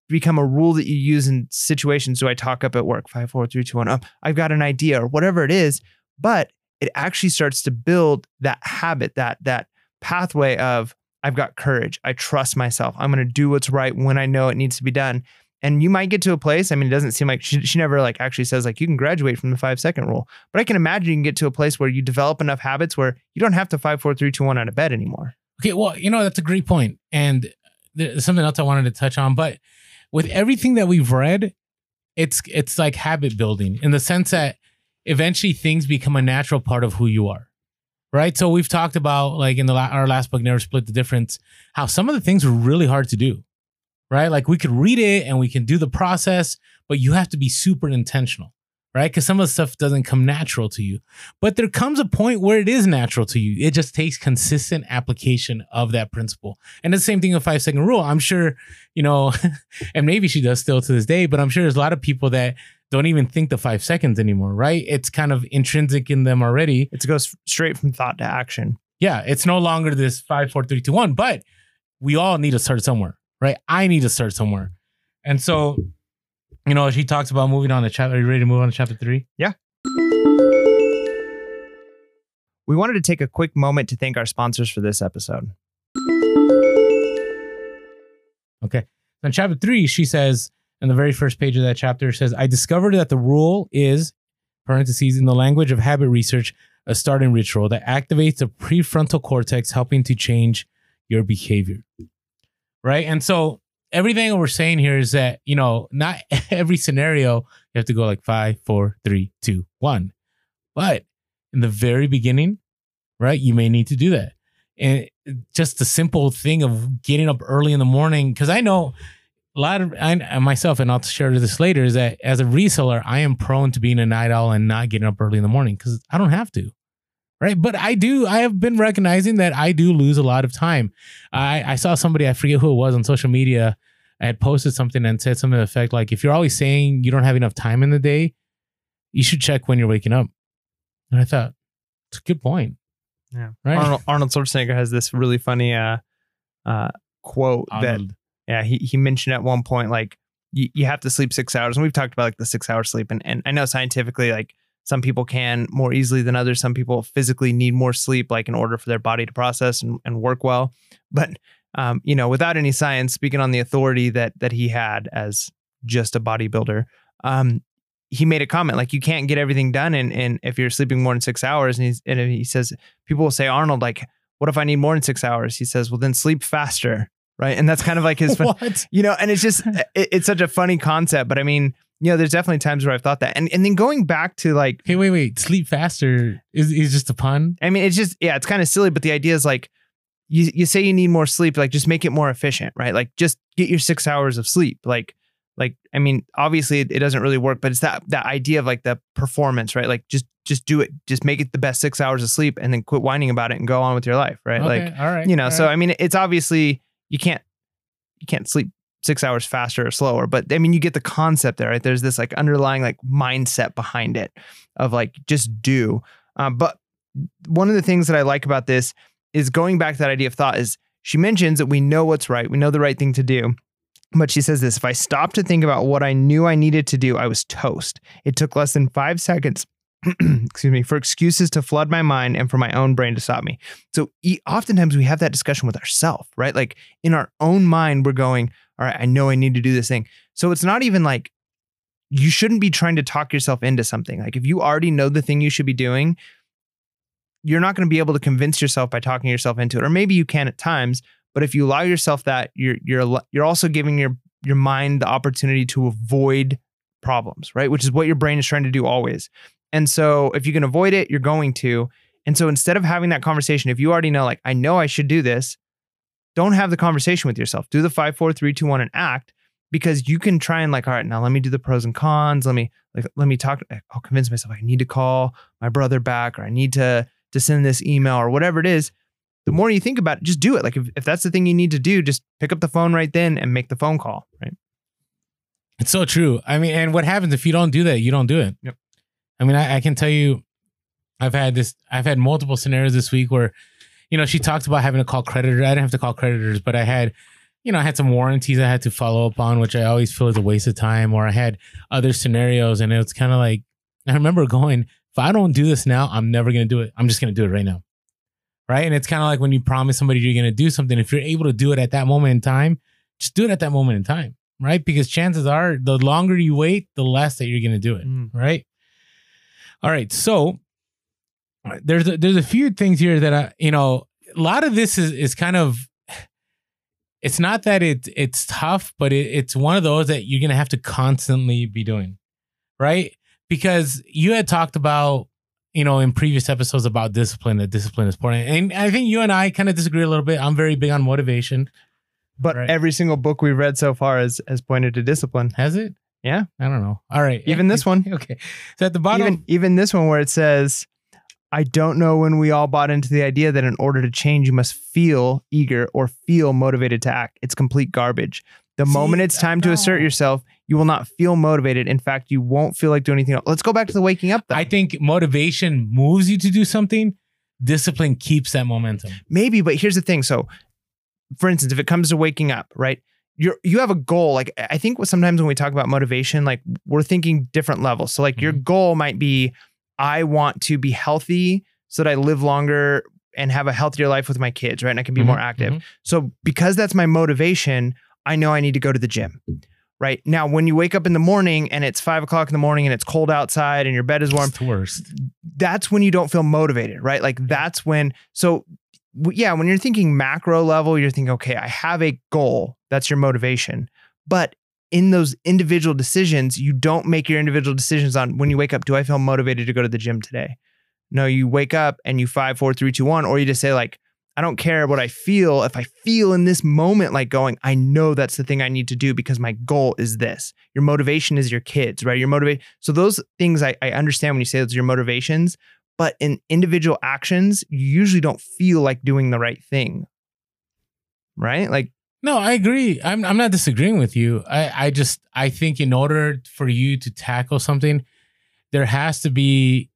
become a rule that you use in situations? Do I talk up at work? Five, four, three, two, one. Oh, I've got an idea or whatever it is, but it actually starts to build that habit, that that pathway of I've got courage. I trust myself. I'm going to do what's right when I know it needs to be done. And you might get to a place. I mean, it doesn't seem like she, she never like actually says like you can graduate from the five second rule, but I can imagine you can get to a place where you develop enough habits where you don't have to five, four, three, two, one out of bed anymore. Okay, well, you know that's a great point, and there's something else I wanted to touch on. But with everything that we've read, it's it's like habit building in the sense that eventually things become a natural part of who you are, right? So we've talked about like in the la- our last book, never split the difference, how some of the things are really hard to do, right? Like we could read it and we can do the process, but you have to be super intentional. Right, because some of the stuff doesn't come natural to you, but there comes a point where it is natural to you. It just takes consistent application of that principle. And the same thing with five second rule. I'm sure, you know, [laughs] and maybe she does still to this day, but I'm sure there's a lot of people that don't even think the five seconds anymore, right? It's kind of intrinsic in them already. It goes straight from thought to action. Yeah, it's no longer this five, four, three, two, one, but we all need to start somewhere, right? I need to start somewhere. And so, you know, she talks about moving on to chapter. Are you ready to move on to chapter three? Yeah. We wanted to take a quick moment to thank our sponsors for this episode. Okay. In chapter three, she says, in the very first page of that chapter, says, I discovered that the rule is, parentheses, in the language of habit research, a starting ritual that activates the prefrontal cortex, helping to change your behavior. Right. And so everything we're saying here is that, you know, not [laughs] every scenario you have to go like five, four, three, two, one. But in the very beginning, right, you may need to do that. And just the simple thing of getting up early in the morning, because I know a lot of I myself, and I'll share this later, is that as a reseller, I am prone to being a night owl and not getting up early in the morning because I don't have to. Right. But I do, I have been recognizing that I do lose a lot of time. I, I saw somebody, I forget who it was on social media, I had posted something and said something to the effect like, if you're always saying you don't have enough time in the day, you should check when you're waking up. And I thought, it's a good point. Yeah. Right. Arnold, Arnold Schwarzenegger has this really funny uh, uh, quote that yeah he, he mentioned at one point like you, you have to sleep six hours and we've talked about like the six hour sleep and, and i know scientifically like some people can more easily than others. Some people physically need more sleep like in order for their body to process and, and work well. But um, you know without any science speaking on the authority that that he had as just a bodybuilder um, he made a comment like you can't get everything done and and if you're sleeping more than six hours. And he's and he says people will say arnold like what if i need more than six hours? He says well then sleep faster. Right? And that's kind of like his [laughs] what? you know and it's just [laughs] it, it's such a funny concept. But i mean you know there's definitely times where i've thought that and and then going back to like Okay, wait, wait. Sleep faster is is just a pun. i mean it's just yeah it's kind of silly but the idea is like you you say you need more sleep like just make it more efficient right like just get your six hours of sleep like like i mean obviously it, it doesn't really work but it's that that idea of like the performance right like just just do it just make it the best six hours of sleep and then quit whining about it and go on with your life right like all right. you know so right. i mean it's obviously you can't you can't sleep six hours faster or slower. But i mean you get the concept there right? There's this like underlying like mindset behind it of like just do. Um, but one of the things that i like about this is going back to that idea of thought is she mentions that we know what's right we know the right thing to do. But she says this if i stopped to think about what i knew i needed to do i was toast. It took less than five seconds [clears throat] excuse me for excuses to flood my mind and for my own brain to stop me. So oftentimes we have that discussion with ourselves, right? Like in our own mind, we're going, all right, I know I need to do this thing. So it's not even like you shouldn't be trying to talk yourself into something. Like if you already know the thing you should be doing, you're not going to be able to convince yourself by talking yourself into it. Or maybe you can at times, but if you allow yourself that, you're you're you're also giving your your mind the opportunity to avoid problems, right? Which is what your brain is trying to do always. And so if you can avoid it, you're going to. And so instead of having that conversation, if you already know, like, I know I should do this, don't have the conversation with yourself. Do the five, four, three, two, one, and act because you can try and like, all right, now let me do the pros and cons. Let me like let me talk. I'll convince myself I need to call my brother back or I need to to send this email or whatever it is. The more you think about it, just do it. Like if, if that's the thing you need to do, just pick up the phone right then and make the phone call. Right. It's so true. I mean, and what happens if you don't do that? You don't do it. Yep. I mean, I, I can tell you, I've had this. I've had multiple scenarios this week where, you know, she talked about having to call creditor. I didn't have to call creditors, but I had, you know, I had some warranties I had to follow up on, which I always feel is a waste of time. Or I had other scenarios, and it's kind of like I remember going, if I don't do this now, I'm never gonna do it. I'm just gonna do it right now, right? And it's kind of like when you promise somebody you're gonna do something. If you're able to do it at that moment in time, just do it at that moment in time, right? Because chances are, the longer you wait, the less that you're gonna do it Mm. right? All right, so there's a, there's a few things here that I, you know, a lot of this is is kind of it's not that it it's tough, but it, it's one of those that you're gonna have to constantly be doing, right? Because you had talked about you know in previous episodes about discipline that discipline is important, and I think you and I kind of disagree a little bit. I'm very big on motivation. But Right. every single book we've read so far has has pointed to discipline. Has it? Yeah. I don't know. All right, Even this [laughs] one. Okay, so at the bottom, even even this one where it says i don't know when we all bought into the idea that in order to change you must feel eager or feel motivated to act. It's complete garbage. The See, moment it's time to assert yourself you will not feel motivated. In fact you won't feel like doing anything else. Let's go back to the waking up though. I think motivation moves you to do something. Discipline keeps that momentum. maybe but here's the thing. So for instance if it comes to waking up right you're you have a goal. Like i think sometimes when we talk about motivation like we're thinking different levels. So like your mm-hmm. goal might be i want to be healthy so that i live longer and have a healthier life with my kids right and i can be more Mhm, active mhm. so because that's my motivation i know i need to go to the gym right now when you wake up in the morning and it's five o'clock in the morning and it's cold outside and your bed is warm It's the worst. that's when you don't feel motivated, right? Like that's when, so yeah, when you're thinking macro level, you're thinking, okay, I have a goal. That's your motivation. But in those individual decisions, you don't make your individual decisions on when you wake up, do I feel motivated to go to the gym today? No, you wake up and you five, four, three, two, one, or you just say, like, I don't care what I feel. If I feel in this moment like going, I know that's the thing I need to do because my goal is this. Your motivation is your kids, right? Your motivate. So those things I, I understand when you say those your motivations, but in individual actions, you usually don't feel like doing the right thing. Right? Like, No, I agree. I'm I'm not disagreeing with you. I I just I think in order for you to tackle something, there has to be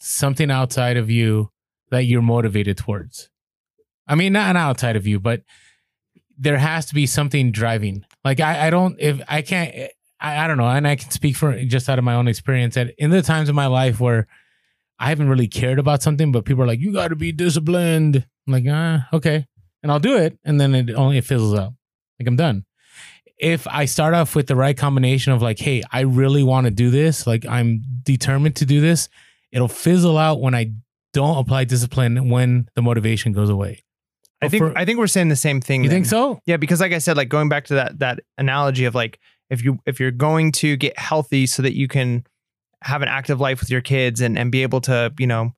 something outside of you that you're motivated towards. I mean, not outside of you, but there has to be something driving. Like I, I don't if I can't I, I don't know, and I can speak for just out of my own experience that in the times of my life where I haven't really cared about something, but people are like, you got to be disciplined. I'm like, ah, okay, and I'll do it, and then it only it fizzles out. Like I'm done. If I start off with the right combination of like, hey, I really want to do this, like I'm determined to do this, it'll fizzle out when I don't apply discipline when the motivation goes away. I think for- I think we're saying the same thing. you then. think so? Yeah, because like I said, like going back to that that analogy of like if you if you're going to get healthy so that you can have an active life with your kids and and be able to you know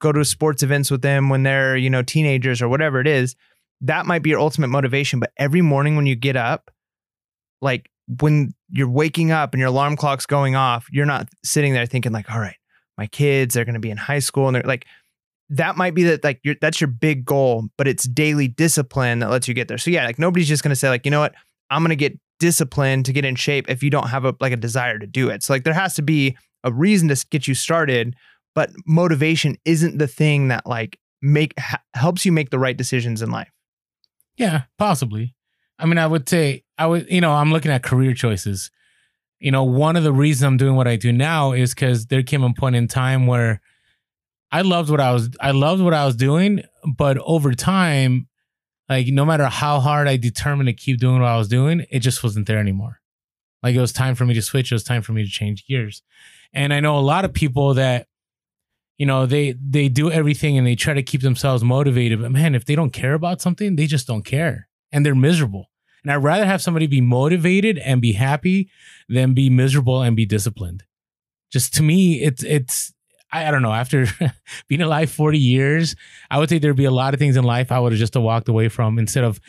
go to sports events with them when they're you know teenagers or whatever it is, that might be your ultimate motivation. But every morning when you get up, like when you're waking up and your alarm clock's going off, you're not sitting there thinking like, all right, my kids they're going to be in high school and they're like that might be that like that's your big goal, but it's daily discipline that lets you get there. So yeah, like nobody's just gonna say like, you know what, I'm gonna get disciplined to get in shape if you don't have a like a desire to do it. So like there has to be a reason to get you started, but motivation isn't the thing that like make ha- helps you make the right decisions in life. Yeah, possibly. I mean, I would say I would, you know, I'm looking at career choices. You know, one of the reasons I'm doing what I do now is because there came a point in time where I loved what I was I loved what I was doing, but over time, like no matter how hard I determined to keep doing what I was doing, it just wasn't there anymore. Like it was time for me to switch, it was time for me to change gears. And I know a lot of people that you know, they they do everything and they try to keep themselves motivated, but man, if they don't care about something, they just don't care and they're miserable. And I'd rather have somebody be motivated and be happy than be miserable and be disciplined. Just to me, it's it's I, I don't know. After [laughs] being alive 40 years, I would say there'd be a lot of things in life I would have just walked away from instead of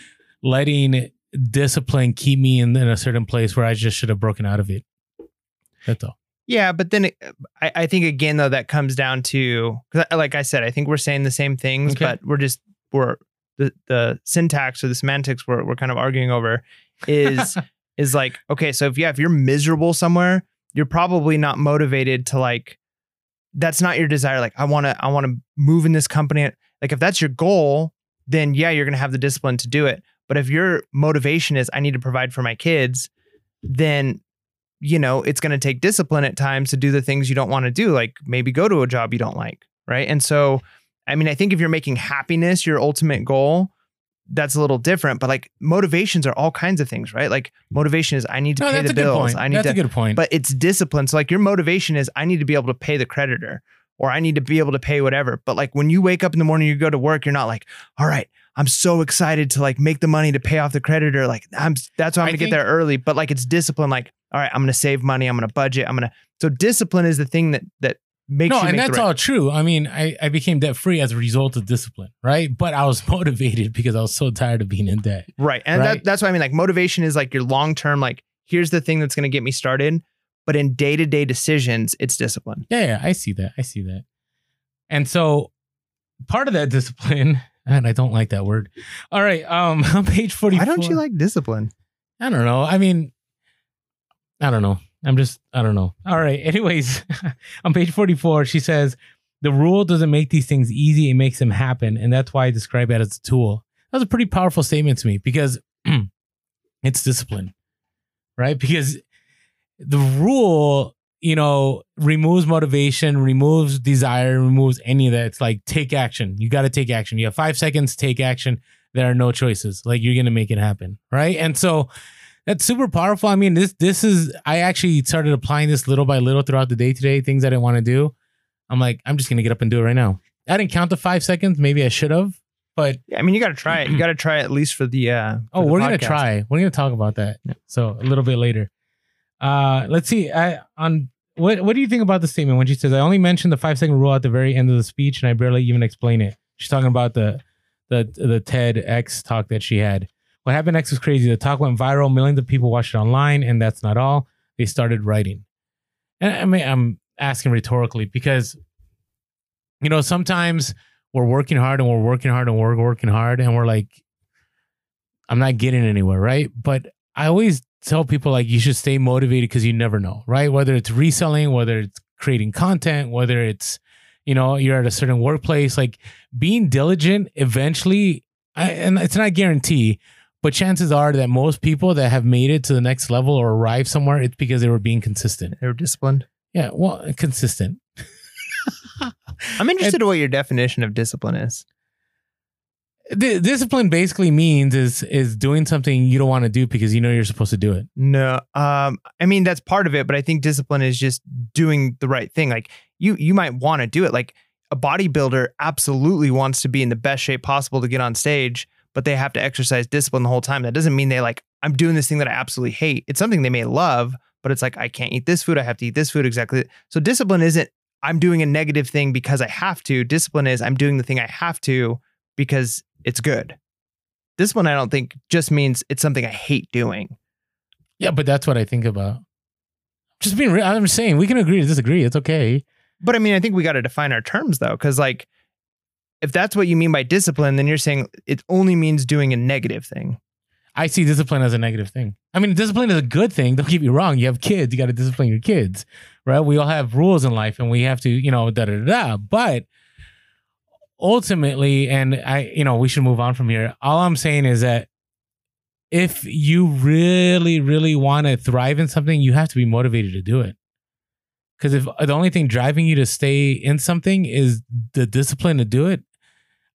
letting discipline keep me in, in a certain place where I just should have broken out of it. That's all. Yeah, but then it, I, I think again though that comes down to because like I said, I think we're saying the same things, Okay. but we're just we're the the syntax or the semantics we're we're kind of arguing over is [laughs] is like okay, so if yeah, if you're miserable somewhere, you're probably not motivated to like that's not your desire. Like I want to I want to move in this company. Like if that's your goal, then yeah, you're gonna have the discipline to do it. But if your motivation is I need to provide for my kids, then you know, it's going to take discipline at times to do the things you don't want to do, like maybe go to a job you don't like. Right. And so, I mean, I think if you're making happiness your ultimate goal, that's a little different. But like motivations are all kinds of things, right? Like motivation is I need to No, pay the bills. I need That's to, a good point. but it's discipline. So like your motivation is I need to be able to pay the creditor or I need to be able to pay whatever. But like when you wake up in the morning, you go to work, you're not like, all right, I'm so excited to like make the money to pay off the creditor. Like I'm that's why I'm I gonna think- get there early. But like it's discipline. Like all right, I'm gonna save money. I'm gonna budget. I'm gonna. So discipline is the thing that that makes no, you and that's right- all true. I mean, I, I became debt free as a result of discipline, right? But I was [laughs] motivated because I was so tired of being in debt. right. And Right. That, that's what I mean. Like motivation is like your long term. Like here's the thing that's gonna get me started. But in day to day decisions, it's discipline. Yeah, yeah, I see that. I see that. And so part of that discipline, [laughs] and I don't like that word. All right, um, [laughs] on page 44. Why don't you like discipline? I don't know. I mean, I don't know. I'm just, I don't know. All right. [laughs] Anyways, [laughs] on page 44, she says, the rule doesn't make these things easy, it makes them happen. And that's why I describe it as a tool. That's a pretty powerful statement to me because [clears throat] it's discipline, right? Because the rule, you know, removes motivation, removes desire, removes any of that. It's like take action. You got to take action. You have five seconds, take action. There are no choices. Like you're going to make it happen, right? And so, that's super powerful. I mean, this this is I actually started applying this little by little throughout the day today. Things I didn't want to do. I'm like, I'm just gonna get up and do it right now. I didn't count the five seconds. Maybe I should have, but Yeah, I mean, you got to try it. You got to try it at least for the. uh oh, the we're gonna try. We're gonna talk about that. So a little bit later. Uh, let's see. I on what what do you think about the statement when she says I only mentioned the five second rule at the very end of the speech and I barely even explain it. She's talking about the the the TEDx talk that she had. What happened next was crazy. The talk went viral. Millions of people watched it online, and that's not all. They started writing. And I mean, I'm asking rhetorically because, you know, sometimes we're working hard and we're working hard and we're working hard, and we're like, I'm not getting anywhere, right? But I always tell people like you should stay motivated because you never know, right? Whether it's reselling, whether it's creating content, whether it's you know, you're at a certain workplace. Like being diligent eventually, I, and it's not a guarantee, but chances are that most people that have made it to the next level or arrived somewhere, it's because they were being consistent. They were disciplined. Yeah, well, consistent. [laughs] I'm interested in what your definition of discipline is. D- discipline basically means is is doing something you don't want to do because you know you're supposed to do it. No, um, I mean that's part of it, but I think discipline is just doing the right thing. Like you, you might want to do it. Like a bodybuilder absolutely wants to be in the best shape possible to get on stage, but they have to exercise discipline the whole time. That doesn't mean they like I'm doing this thing that I absolutely hate. It's something they may love, but it's like I can't eat this food. I have to eat this food exactly. So discipline isn't I'm doing a negative thing because I have to. Discipline is I'm doing the thing I have to because it's good. Discipline, I don't think just means it's something I hate doing. Yeah, but that's what I think about. Just being real. I'm saying we can agree to disagree. It's okay. But I mean, I think we got to define our terms though, because like, if that's what you mean by discipline, then you're saying it only means doing a negative thing. I see discipline as a negative thing. I mean, discipline is a good thing. Don't get me wrong. You have kids, you got to discipline your kids, right? We all have rules in life and we have to, you know, da da da. But ultimately, and I, you know, we should move on from here. All I'm saying is that if you really, really want to thrive in something, you have to be motivated to do it. Because if the only thing driving you to stay in something is the discipline to do it,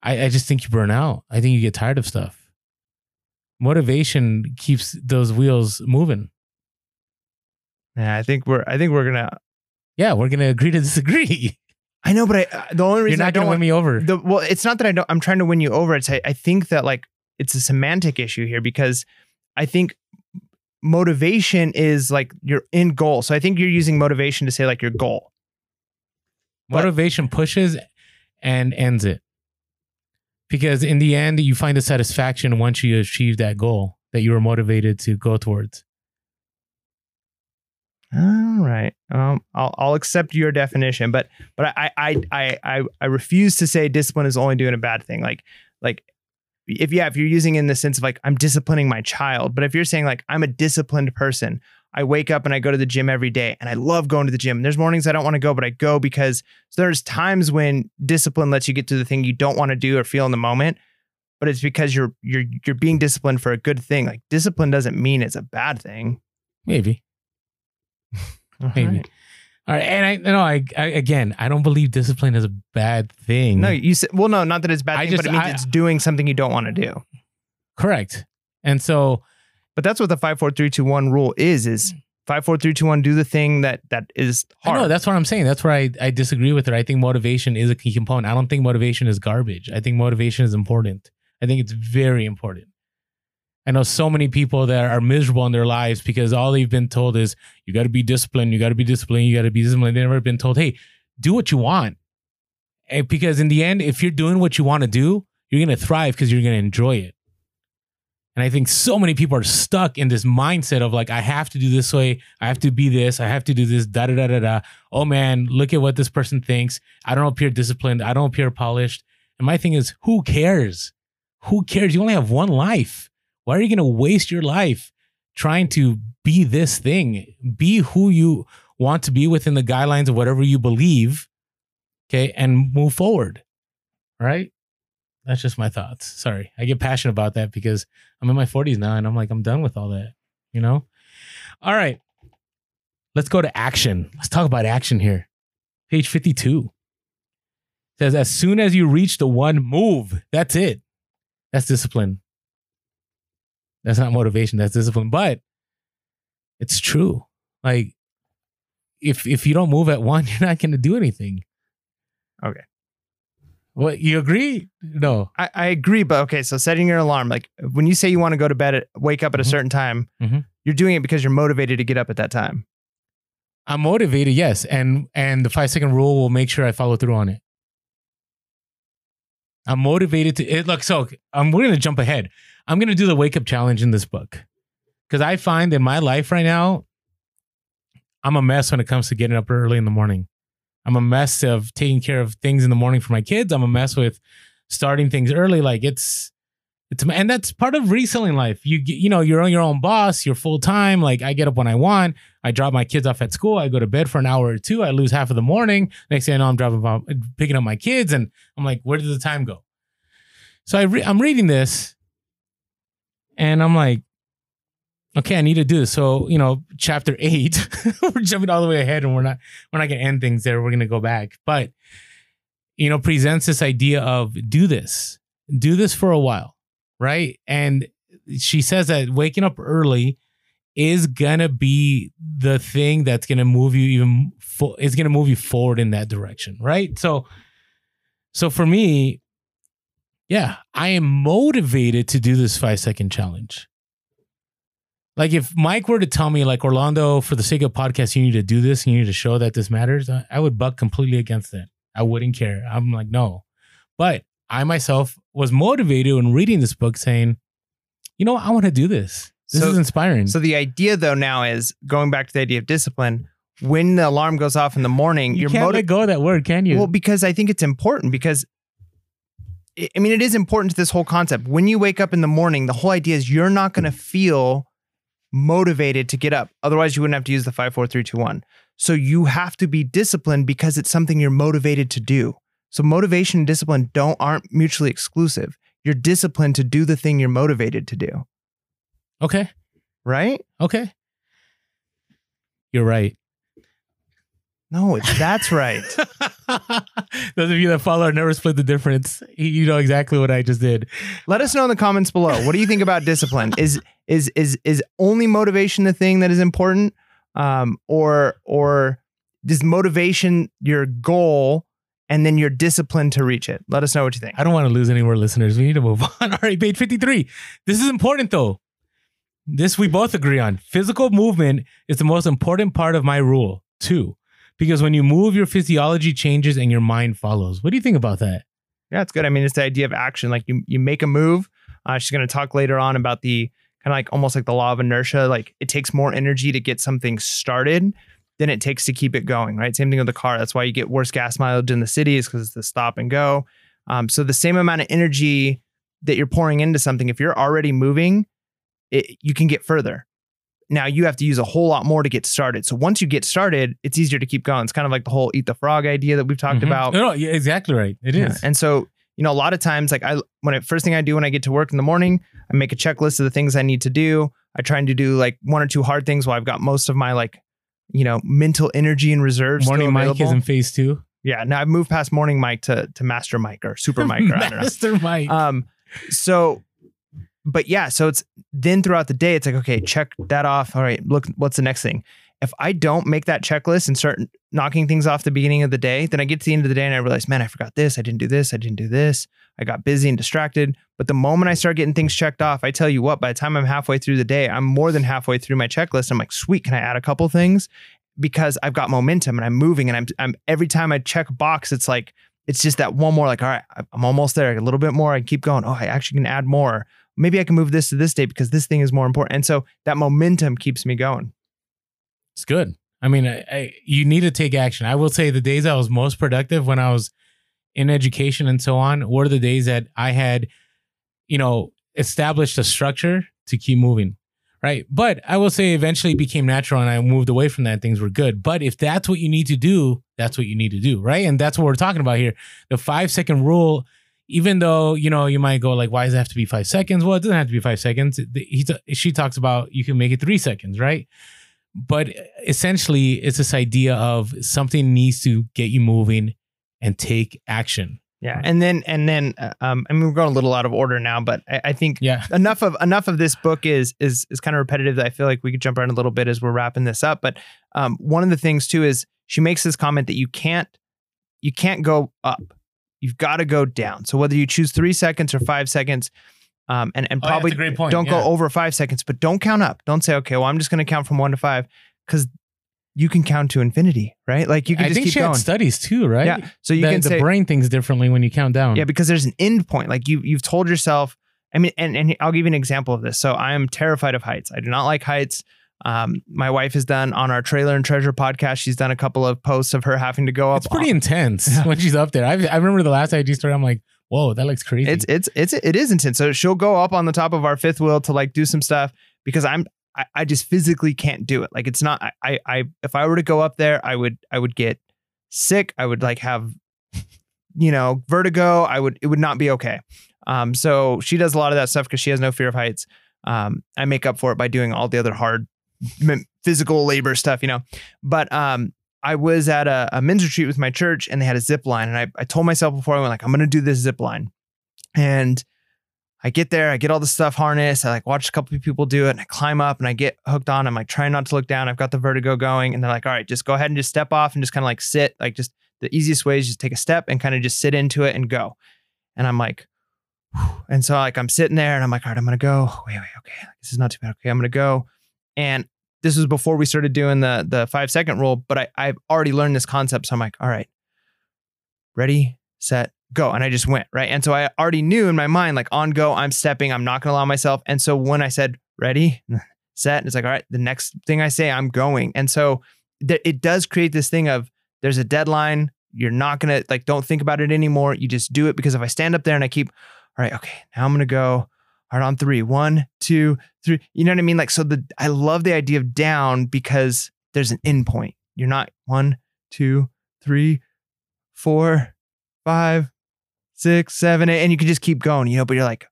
I, I just think you burn out. I think you get tired of stuff motivation keeps those wheels moving. Yeah, I think we're I think we're gonna. Yeah, we're gonna agree to disagree. I know, but I uh, the only reason You're reason I not don't gonna win me over. the well, it's not that I don't. I'm trying to win you over. It's I, I think that like it's a semantic issue here because I think motivation is like your end goal. So I think you're using motivation to say like your goal. but- Motivation pushes and ends it. Because in the end, you find the satisfaction once you achieve that goal that you were motivated to go towards. All right. Um, I'll I'll accept your definition, but but I I I I I refuse to say discipline is only doing a bad thing. Like like if yeah, if you're using in the sense of like I'm disciplining my child, but if you're saying like I'm a disciplined person, I wake up and I go to the gym every day and I love going to the gym. There's mornings I don't want to go, but I go because so there's times when discipline lets you get to the thing you don't want to do or feel in the moment, but it's because you're you're you're being disciplined for a good thing. Like discipline doesn't mean it's a bad thing. Maybe. All Maybe. right. All right. And I no, I, I again I don't believe discipline is a bad thing. No, you said well, no, not that it's a bad I thing, just- but it means I- it's doing something you don't want to do. correct. And so But that's what the five, four, three, two, one rule is: is mm. five, four, three, two, one. Do the thing that that is hard. know that's what I'm saying. That's where I, I disagree with her. I think motivation is a key component. I don't think motivation is garbage. I think motivation is important. I think it's very important. I know so many people that are miserable in their lives because all they've been told is you got to be disciplined, you got to be disciplined, you got to be disciplined. They've never been told, hey, do what you want. And because in the end, if you're doing what you want to do, you're going to thrive because you're going to enjoy it. And I think so many people are stuck in this mindset of like, I have to do this way. I have to be this. I have to do this. Da da da da da. Oh man, look at what this person thinks. I don't appear disciplined. I don't appear polished. And my thing is, who cares? Who cares? You only have one life. Why are you going to waste your life trying to be this thing? Be who you want to be within the guidelines of whatever you believe. Okay. And move forward. Right. That's just my thoughts. Sorry. I get passionate about that because I'm in my 40s now and I'm like, I'm done with all that, you know? All right. Let's go to action. Let's talk about action here. Page 52 says, as soon as you reach the one move, that's it. That's discipline. That's not motivation, that's discipline. But it's true. Like, if if you don't move at one, [laughs] you're not gonna do anything. Okay. What you agree? No. I, I agree, but okay. So setting your alarm, like when you say you want to go to bed, at, wake up at a Mhm. certain time, Mhm. you're doing it because you're motivated to get up at that time. I'm motivated, yes, and and the five second rule will make sure I follow through on it. I'm motivated to it. Look, so I'm we're gonna jump ahead. I'm gonna do the wake up challenge in this book because I find in my life right now, I'm a mess when it comes to getting up early in the morning. I'm a mess of taking care of things in the morning for my kids. I'm a mess with starting things early. Like it's It's and that's part of reselling life. You you know you're on your own boss. You're full time. Like I get up when I want. I drop my kids off at school. I go to bed for an hour or two. I lose half of the morning. Next thing I know, I'm dropping picking up my kids, and I'm like, where did the time go? So I re- I'm reading this, and I'm like, okay, I need to do this. So you know, chapter eight, [laughs] we're jumping all the way ahead, and we're not we're not gonna end things there. We're gonna go back, but you know, presents this idea of do this, do this for a while, right? And she says that waking up early is gonna be the thing that's gonna move you even fo- is gonna move you forward in that direction, right? So, so for me, yeah, I am motivated to do this five second challenge. Like if Mike were to tell me, like Orlando, for the sake of podcast, you need to do this, you need to show that this matters, I would buck completely against it. I wouldn't care. I'm like, no. But I myself was motivated in reading this book, saying, you know. I want to do this. This So- is inspiring. So the idea though now is going back to the idea of discipline. When the alarm goes off in the morning, you you're can't let motivated. go that word, can you? Well, because I think it's important because I I mean it is important to this whole concept. When you wake up in the morning, the whole idea is you're not going to mm. feel motivated to get up. Otherwise, you wouldn't have to use the five, four, three, two, one. So you have to be disciplined because it's something you're motivated to do. So motivation and discipline don't aren't mutually exclusive. You're disciplined to do the thing you're motivated to do, okay. right? Okay. You're right. No, it's that's right. [laughs] [laughs] Those of you that follow never split the difference. You- know exactly what I just did. Let us know in the comments below. What do you think about discipline? [laughs] Is is is is only motivation the thing that is important, um, or or is motivation your goal, and then you're disciplined to reach it? Let us know what you think. I don't want to lose any more listeners. We need to move [laughs] on. All right, page 53. This is important though. This we both agree on. Physical movement is the most important part of my rule, too. Because when you move, your physiology changes and your mind follows. What do you think about that? Yeah, it's good. I mean, it's the idea of action. Like you you make a move. Uh, she's going to talk later on about the kind of like almost like the law of inertia. Like it takes more energy to get something started than it takes to keep it going. Right. Same thing with the car. That's why you get worse gas mileage in the cities because it's the stop and go. Um, so the same amount of energy that you're pouring into something, if you're already moving, it, you can get further. Now you have to use a whole lot more to get started. So once you get started, it's easier to keep going. It's kind of like the whole eat the frog idea that we've talked Mhm. about. No, no, yeah, exactly right. It is. Yeah. And so, you know, a lot of times, like I, when I first thing I do when I get to work in the morning, I make a checklist of the things I need to do. I try and to do like one or two hard things while I've got most of my like, you know, mental energy and reserves. Morning Mike is in phase two. yeah. Now I've moved past morning Mike to to master Mike or super Mike or I don't know. [laughs] Master Mike. Um, so, but yeah, so it's then throughout the day, it's like, okay, check that off. All right, look, what's the next thing? If I don't make that checklist and start knocking things off the beginning of the day, then I get to the end of the day and I realize, man, I forgot this. I didn't do this. I didn't do this. I got busy and distracted. But the moment I start getting things checked off, I tell you what, by the time I'm halfway through the day, I'm more than halfway through my checklist. I'm like, sweet, can I add a couple things? Because I've got momentum and I'm moving and I'm, I'm every time I check a box, it's like, it's just that one more, like, all right, I'm almost there. A little bit more. I keep going. Oh, I actually can add more. Maybe I can move this to this date because this thing is more important. And so that momentum keeps me going. It's good. I mean, I, I, you need to take action. I will say the days I was most productive when I was in education and so on were the days that I had, you know, established a structure to keep moving. Right. But I will say eventually it became natural and I moved away from that. Things were good. But if that's what you need to do, that's what you need to do. Right. And that's what we're talking about here. The five second rule, even though, you know, you might go like, why does it have to be five seconds? Well, it doesn't have to be five seconds. He, she talks about you can make it three seconds. Right but essentially it's this idea of something needs to get you moving and take action Yeah. And then, and then, uh, um, I mean, we're going a little out of order now, but I, I think yeah [laughs] enough of enough of this book is is is kind of repetitive that I feel like we could jump around a little bit as we're wrapping this up. But um, one of the things too is she makes this comment that you can't you can't go up. You've got to go down. So whether you choose three seconds or five seconds, um, and and Oh, probably point. don't Yeah. go over five seconds, but don't count up. Don't say, okay, well, I'm just going to count from one to five because you can count to infinity, right? Like you can i just think keep she going. had studies too right Yeah. So you the, can the say, brain thinks differently when you count down yeah, because there's an end point. Like you you've told yourself. I mean, and and I'll give you an example of this. So I am terrified of heights. I do not like heights. Um, my wife has done on our trailer and treasure podcast. She's done a couple of posts of her having to go up. it's pretty on- intense Yeah. [laughs] when she's up there I, I remember the last ig story i'm like Whoa, that looks crazy. It's it's it's it is intense. So she'll go up on the top of our fifth wheel to like do some stuff because I'm I, I just physically can't do it. Like it's not I I if I were to go up there, I would I would get sick. I would like have you know vertigo. I would it would not be okay. Um, so she does a lot of that stuff because she has no fear of heights. Um, I make up for it by doing all the other hard physical labor stuff, you know. But um, I was at a, a men's retreat with my church and they had a zip line. And I, I told myself before I went, like, I'm going to do this zip line. And I get there, I get all the stuff harnessed. I like watch a couple of people do it and I climb up and I get hooked on. I'm like trying not to look down. I've got the vertigo going. And they're like, all right, just go ahead and just step off and just kind of like sit. Like, just the easiest way is just take a step and kind of just sit into it and go. And I'm like, whew. and so like I'm sitting there and I'm like, all right, I'm going to go. Wait, wait, okay. This is not too bad. Okay, I'm going to go. And this was before we started doing the the five second rule, but I, I've already learned this concept. So I'm like, all right, ready, set, go. And I just went, right? And so I already knew in my mind, like on go, I'm stepping, I'm not gonna allow myself. And so when I said ready, [laughs] set, it's like, all right, the next thing I say, I'm going. And so th- it does create this thing of there's a deadline. You're not gonna like, don't think about it anymore. You just do it because if I stand up there and I keep, all right, okay, now I'm gonna go. Right, on three, one, two, three. You know what I mean? Like, so the I love the idea of down because there's an end point. You're not one, two, three, four, five, six, seven, eight, and you can just keep going, you know, but you're like,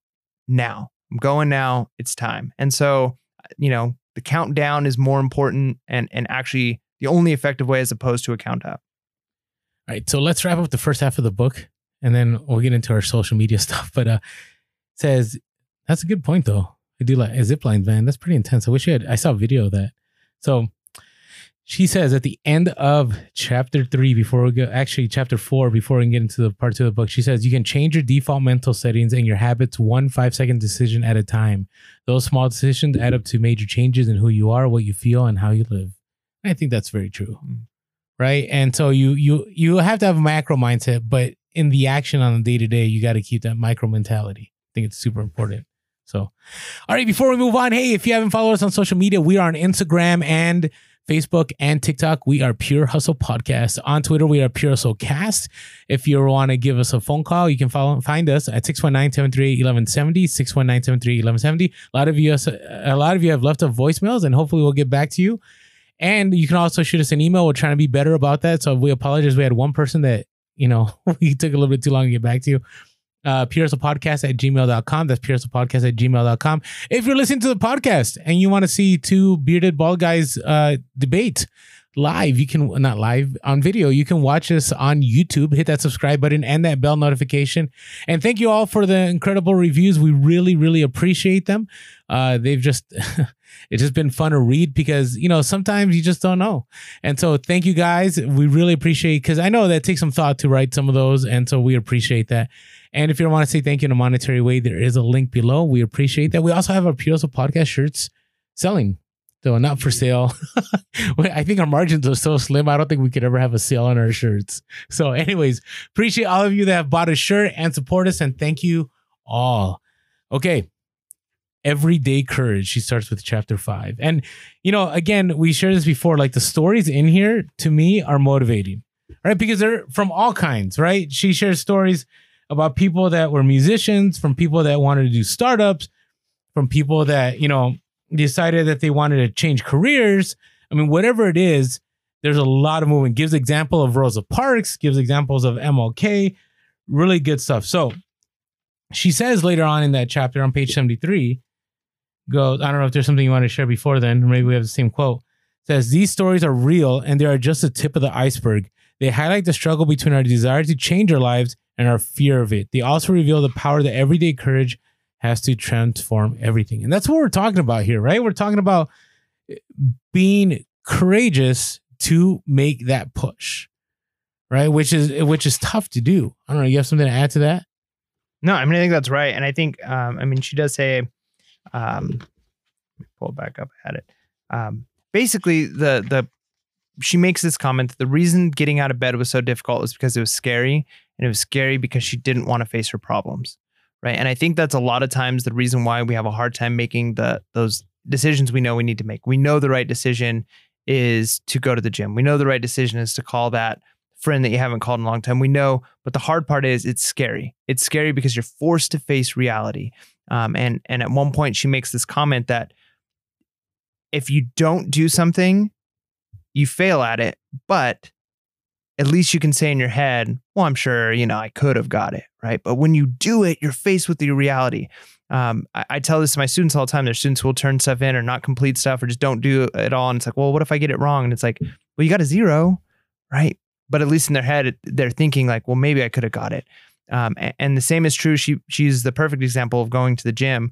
now, I'm going now, it's time. And so, you know, the countdown is more important and and actually the only effective way as opposed to a count up. All right, so let's wrap up the first half of the book, and then we'll get into our social media [laughs] stuff. But uh, says that's a good point though. I do like a zip line, man. That's pretty intense. I wish I had. I saw a video of that. So she says at the end of chapter three, before we go, actually chapter four, before we get into the part two of the book, she says you can change your default mental settings and your habits one five second decision at a time. Those small decisions add up to major changes in who you are, what you feel, and how you live. I think that's very true, Mm. right? And so you you you have to have a macro mindset, but in the action on the day to day, you got to keep that micro mentality. I think it's super important. So, all right, before we move on, hey, if you haven't followed us on social media, we are on Instagram and Facebook and TikTok. We are Pure Hustle Podcast. On Twitter, we are Pure Hustle Cast. If you want to give us a phone call, you can follow, find us at 619-738-1170, 619-738-1170. A lot of you a lot of you have left us voicemails and hopefully we'll get back to you. And you can also shoot us an email. We're trying to be better about that. So we apologize. We had one person that, you know, [laughs] we took a little bit too long to get back to you uh, podcast at gmail.com. That's podcast at gmail.com. If you're listening to the podcast and you want to see two bearded bald guys uh, debate live, you can, not live, on video, you can watch us on YouTube. Hit that subscribe button and that bell notification. And thank you all for the incredible reviews. We really, really appreciate them. Uh, they've just, [laughs] it's just been fun to read because, you know, sometimes you just don't know. And so thank you guys. We really appreciate, because I know that takes some thought to write some of those. And so we appreciate that. And if you want to say thank you in a monetary way, there is a link below. We appreciate that. We also have our Hustle podcast shirts selling, though not for sale. [laughs] I think our margins are so slim. I don't think we could ever have a sale on our shirts. So, anyways, appreciate all of you that have bought a shirt and support us, and thank you all. Okay. Everyday courage. She starts with chapter five. And, you know, again, we shared this before. Like the stories in here to me are motivating, right? Because they're from all kinds, right? She shares stories about people that were musicians, from people that wanted to do startups, from people that, you know, decided that they wanted to change careers. I mean, whatever it is, there's a lot of movement. Gives example of Rosa Parks, gives examples of MLK, really good stuff. So she says later on in that chapter on page 73, goes, I don't know if there's something you want to share before then, maybe we have the same quote. Says these stories are real and they are just the tip of the iceberg. They highlight the struggle between our desire to change our lives and our fear of it. They also reveal the power that everyday courage has to transform everything. And that's what we're talking about here, right? We're talking about being courageous to make that push. Right? Which is which is tough to do. I don't know, you have something to add to that? No, I mean I think that's right, and I think um, I mean she does say, um, let me pull back up. Had it. Um, basically, the the she makes this comment: the reason getting out of bed was so difficult was because it was scary, and it was scary because she didn't want to face her problems, right? And I think that's a lot of times the reason why we have a hard time making the those decisions we know we need to make. We know the right decision is to go to the gym. We know the right decision is to call that friend that you haven't called in a long time. We know, but the hard part is it's scary. It's scary because you're forced to face reality. Um, and and at one point she makes this comment that if you don't do something, you fail at it, but at least you can say in your head, well, I'm sure, you know, I could have got it, right? But when you do it, you're faced with the reality. Um, I, I, tell this to my students all the time. Their students who will turn stuff in or not complete stuff or just don't do it at all. And it's like, well, what if I get it wrong? And it's like, well, you got a zero, right? But at least in their head, they're thinking like, well, maybe I could have got it. Um, and, and the same is true. She she's the perfect example of going to the gym.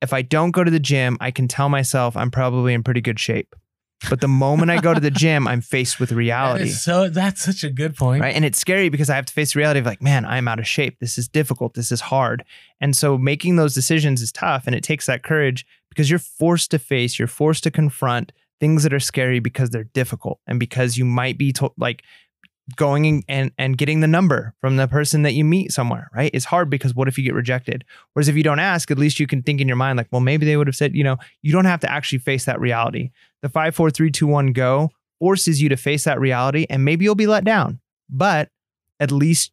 If I don't go to the gym, I can tell myself I'm probably in pretty good shape. But the moment I go to the gym, I'm faced with reality. That so that's such a good point. Right. And it's scary because I have to face reality of like, man, I'm out of shape. This is difficult. This is hard. And so making those decisions is tough. And it takes that courage because you're forced to face, you're forced to confront things that are scary because they're difficult and because you might be told like going and and getting the number from the person that you meet somewhere, right? It's hard because what if you get rejected? Whereas if you don't ask, at least you can think in your mind like, well, maybe they would have said, you know, you don't have to actually face that reality. The five, four, three, two, one, go forces you to face that reality, and maybe you'll be let down, but at least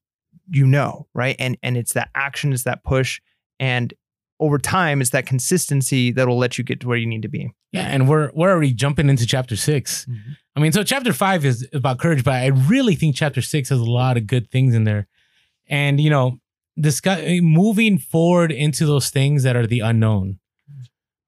you know, right? And and it's that action, it's that push, and over time, it's that consistency that'll let you get to where you need to be. Yeah, and we're we're already jumping into chapter 6 mm-hmm. I mean, so chapter five is about courage, but I really think chapter six has a lot of good things in there. And you know, discuss moving forward into those things that are the unknown,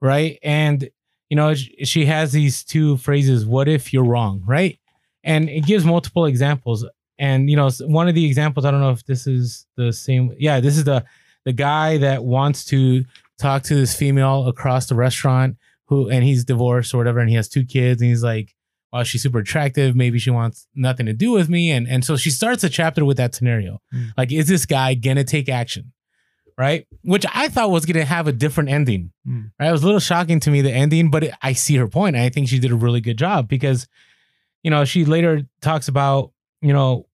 right? And you know, she has these two phrases: "What if you're wrong?" Right? And it gives multiple examples. And you know, one of the examples, I don't know if this is the same. Yeah, this is the the guy that wants to talk to this female across the restaurant who, and he's divorced or whatever, and he has two kids, and he's like, well, she's super attractive. Maybe she wants nothing to do with me. And, and so she starts a chapter with that scenario. Mm. Like, is this guy to take action? Right. Which I thought was to have a different ending. Mm. Right. It was a little shocking to me, the ending, but it, I see her point. I think she did a really good job because, you know, she later talks about, you know,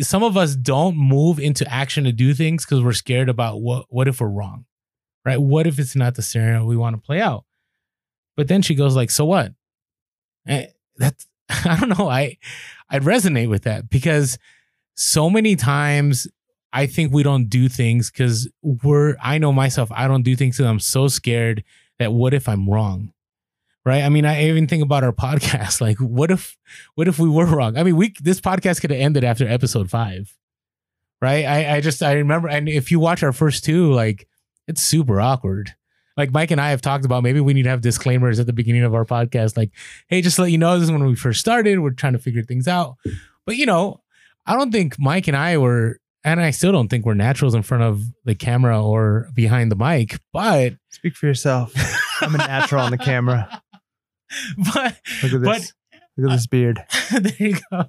some of us don't move into action to do things because we're scared about what, what if we're wrong? Right. What if it's not the scenario we want to play out? But then she goes like, so what? And that's [laughs] I don't know. I I resonate with that because so many times I think we don't do things because we're I know myself, I don't do things because I'm so scared that what if I'm wrong? Right. I mean, I even think about our [laughs] podcast. Like, what if what if we were wrong? I mean, we this podcast could have ended after episode five. Right. I, I just I remember and if you watch our first two, like it's super awkward like Mike and I have talked about, maybe we need to have disclaimers at the beginning of our podcast. Like, hey, just let you know, this is when we first started. We're trying to figure things out. But, you know, I don't think Mike and I were, and I still don't think we're naturals in front of the camera or behind the mic. But speak for yourself. [laughs] I'm a natural on the camera. [laughs] But look at this. But, look at this beard. [laughs] there you go.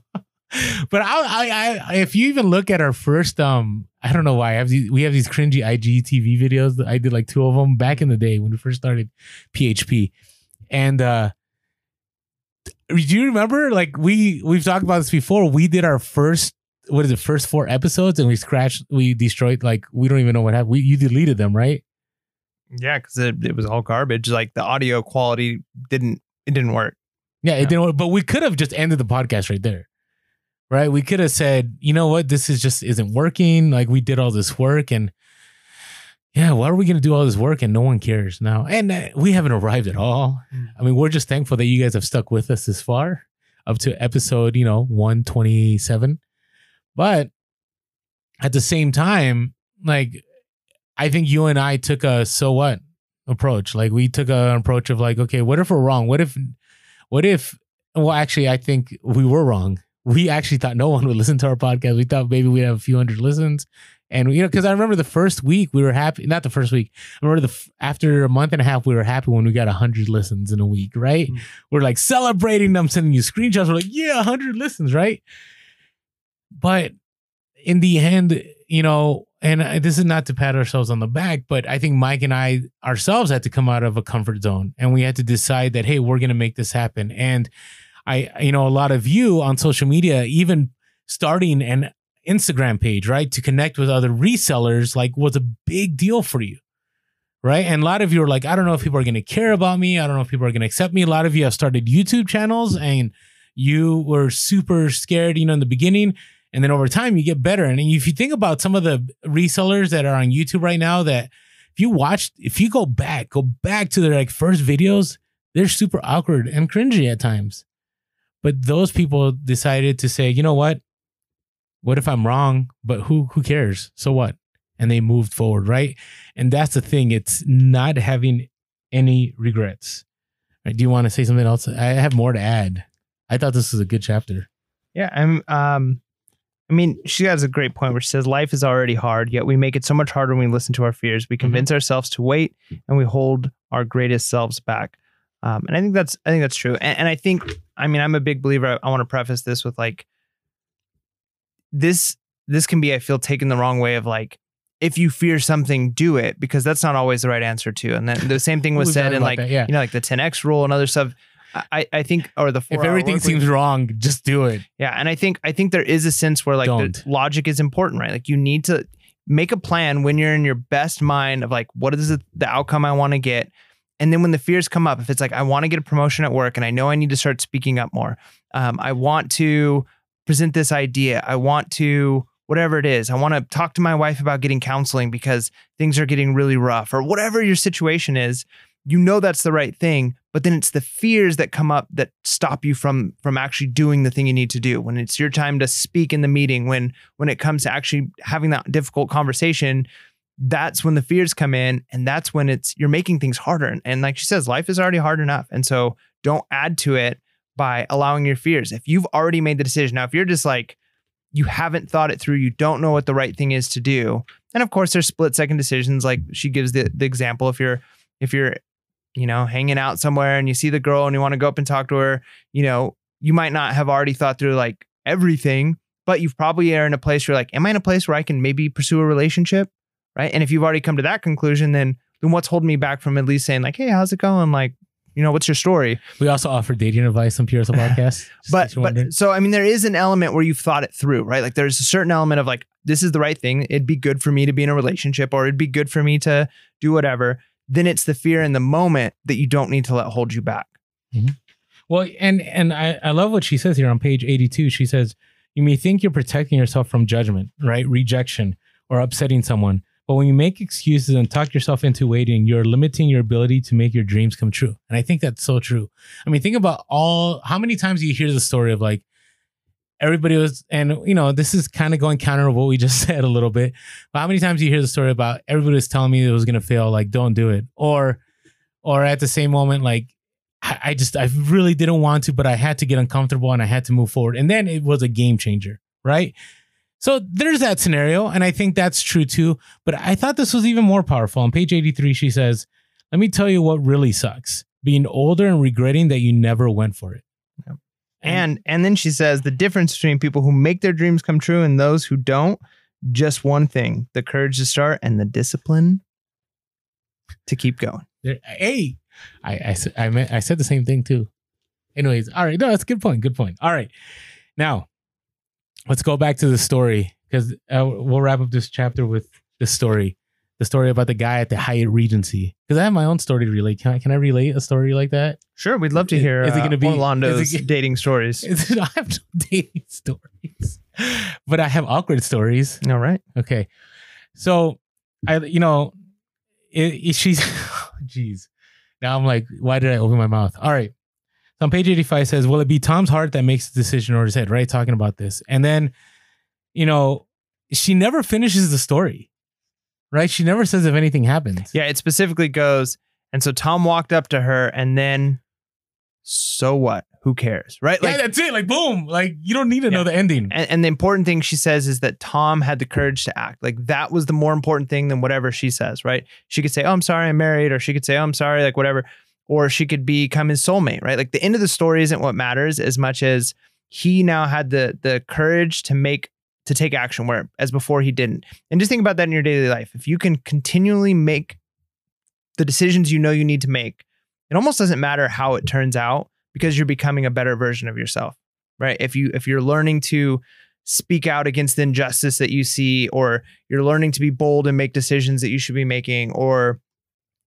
But I, I, I, if you even look at our first um I don't know why. I have these, we have these cringy IGTV videos. I did like two of them back in the day when we first started PHP. And uh do you remember like we we've talked about this before. We did our first what is it, first four episodes and we scratched we destroyed like we don't even know what happened. We you deleted them, right? Yeah, because it, it was all garbage. Like the audio quality didn't it didn't work. Yeah, it yeah. didn't work. But we could have just ended the podcast right there right? We could have said, you know what, this is just isn't working. Like we did all this work and yeah, why are we going to do all this work and no one cares now? And uh, we haven't arrived at all. Mm. I mean, we're just thankful that you guys have stuck with us this far up to episode, you know, 127. But at the same time, like, I think you and I took a so what approach. Like, we took an approach of like, okay, what if we're wrong? What if, what if, well, actually, I think we were wrong we actually thought no one would [laughs] listen to our podcast. We thought maybe we'd have a few hundred listens. And you know, because I remember the first week we were happy. Not the first week. I remember the after a month and a half we were happy when we got hundred listens in a week. Right? Mm-hmm. We're like celebrating them, sending you screenshots. We're like, yeah, hundred listens, right? But in the end, you know, and this is not to pat ourselves on the back, but I think Mike and I ourselves had to come out of a comfort zone, and we had to decide that hey, we're going to make this happen, and I, you know, a lot of you on social media, even starting an Instagram page, right, to connect with other resellers, like was a big deal for you. Right. And a lot of you are like, I don't know if people are going to care about me. I don't know if people are going to accept me. A lot of you have started YouTube channels and you were super scared, you know, in the beginning. And then over time, you get better. And if you think about some of the resellers that are on YouTube right now, that if you watch, if you go back, go back to their like first videos, they're super awkward and cringy at times. But those people decided to say, you know what? What if I'm wrong? But who who cares? So what? And they moved forward, right? And that's the thing. It's not having any regrets. Right? Do you want to say something else? I have more to add. I thought this was a good chapter. Yeah, I'm. Um, I mean, she has a great point where she says life is already hard, yet we make it so much harder when we listen to our fears. We convince ourselves to wait, and we hold our greatest selves back. Um, and I think that's I think that's true. And, and I think I mean I'm a big believer. I, I want to preface this with like this. This can be I feel taken the wrong way of like if you fear something, do it because that's not always the right answer too. And then the same thing was We've said in like that, yeah. you know like the 10x rule and other stuff. I I think or the If four-hour everything work week. seems wrong, just do it. Yeah, and I think I think there is a sense where like the logic is important, right? Like you need to make a plan when you're in your best mind of like what is the, the outcome I want to get. And then when the fears come up, if it's like I want to get a promotion at work and I know I need to start speaking up more, um, I want to present this idea, I want to whatever it is, I want to talk to my wife about getting counseling because things are getting really rough or whatever your situation is. You know that's the right thing, but then it's the fears that come up that stop you from from actually doing the thing you need to do. When it's your time to speak in the meeting, when when it comes to actually having that difficult conversation, that's when the fears come in and that's when it's you're making things harder. And, and like she says life is already hard enough. And so don't add to it by allowing your fears. If you've already made the decision now if you're just like you haven't thought it through you don't know what the right thing is to do and of course there's split second decisions like she gives the, the example if you're if you're you know hanging out somewhere and you see the girl and you want to go up and talk to her you know you might not have already thought through like everything but you've probably are in a place where you're like am i in a place where i can maybe pursue a relationship right? And if you've already come to that conclusion, then then what's holding me back from at least saying like, hey, how's it going? Like, you know, what's your story? We also offer dating advice on PRSL podcast. [laughs] but case you're wondering. but so I mean, there is an element where you've thought it through, right? Like there's a certain element of like, this is the right thing. It'd be good for me to be in a relationship, or it'd be good for me to do whatever. Then it's the fear in the moment that you don't need to let hold you back. Mm-hmm. Well, and and I, I love what she says here on page 82. She says, You may think you're protecting yourself from judgment, right? Rejection or upsetting someone. But when you make excuses and talk yourself into waiting, you're limiting your ability to make your dreams come true. And I think that's so true. I mean, think about all how many times you hear the story of like everybody was, and you know, this is kind of going counter to what we just [laughs] said a little bit. But how many times do you hear the story about everybody was telling me it was gonna fail, like don't do it, or or at the same moment, like I just I really didn't want to, but I had to get uncomfortable and I had to move forward. And then it was a game changer, right? So there's that scenario, and I think that's true too. But I thought this was even more powerful. On page 83, she says, Let me tell you what really sucks. Being older and regretting that you never went for it. And and then she says the difference between people who make their dreams come true and those who don't, just one thing: the courage to start and the discipline to keep going. There- hey, I I I, meant, I said the same thing too. Anyways, all right, no, that's a good point. Good point. All right, now let's go back to the story because uh, we'll wrap up this chapter with the story, the story about the guy at the Hyatt Regency. Because I have my own story to relate. Can I can I relate a story like that? Sure, we'd love to hear is it uh, gonna be- Orlando's is it- dating stories. [laughs] I have no dating stories, but I have awkward stories. All right. Okay. So I you know it, it- she's [laughs] jeez. Now I'm like, why did I open my mouth? All right. So on page 85 says, Will it be Tom's heart that makes the decision or his head? Right? Talking about this. And then, you know, she never finishes the story. Right? She never says if anything happens. Yeah, it specifically goes, and so Tom walked up to her, and then, so what? Who cares, right? yeah, that's it. Like boom. Like you don't need to know the ending. And, and the important thing she says is that Tom had the courage to act. Like that was the more important thing than whatever she says, right? She could say, Oh, I'm sorry, I'm married, or she could say, Oh, I'm sorry, like whatever. Or she could become his soulmate, right? Like the end of the story isn't what matters as much as he now had the the courage to make to take action where as before he didn't. And just think about that in your daily life. If you can continually make the decisions you know you need to make, it almost doesn't matter how it turns out because you're becoming a better version of yourself right if you if you're learning to speak out against the injustice that you see or you're learning to be bold and make decisions that you should be making or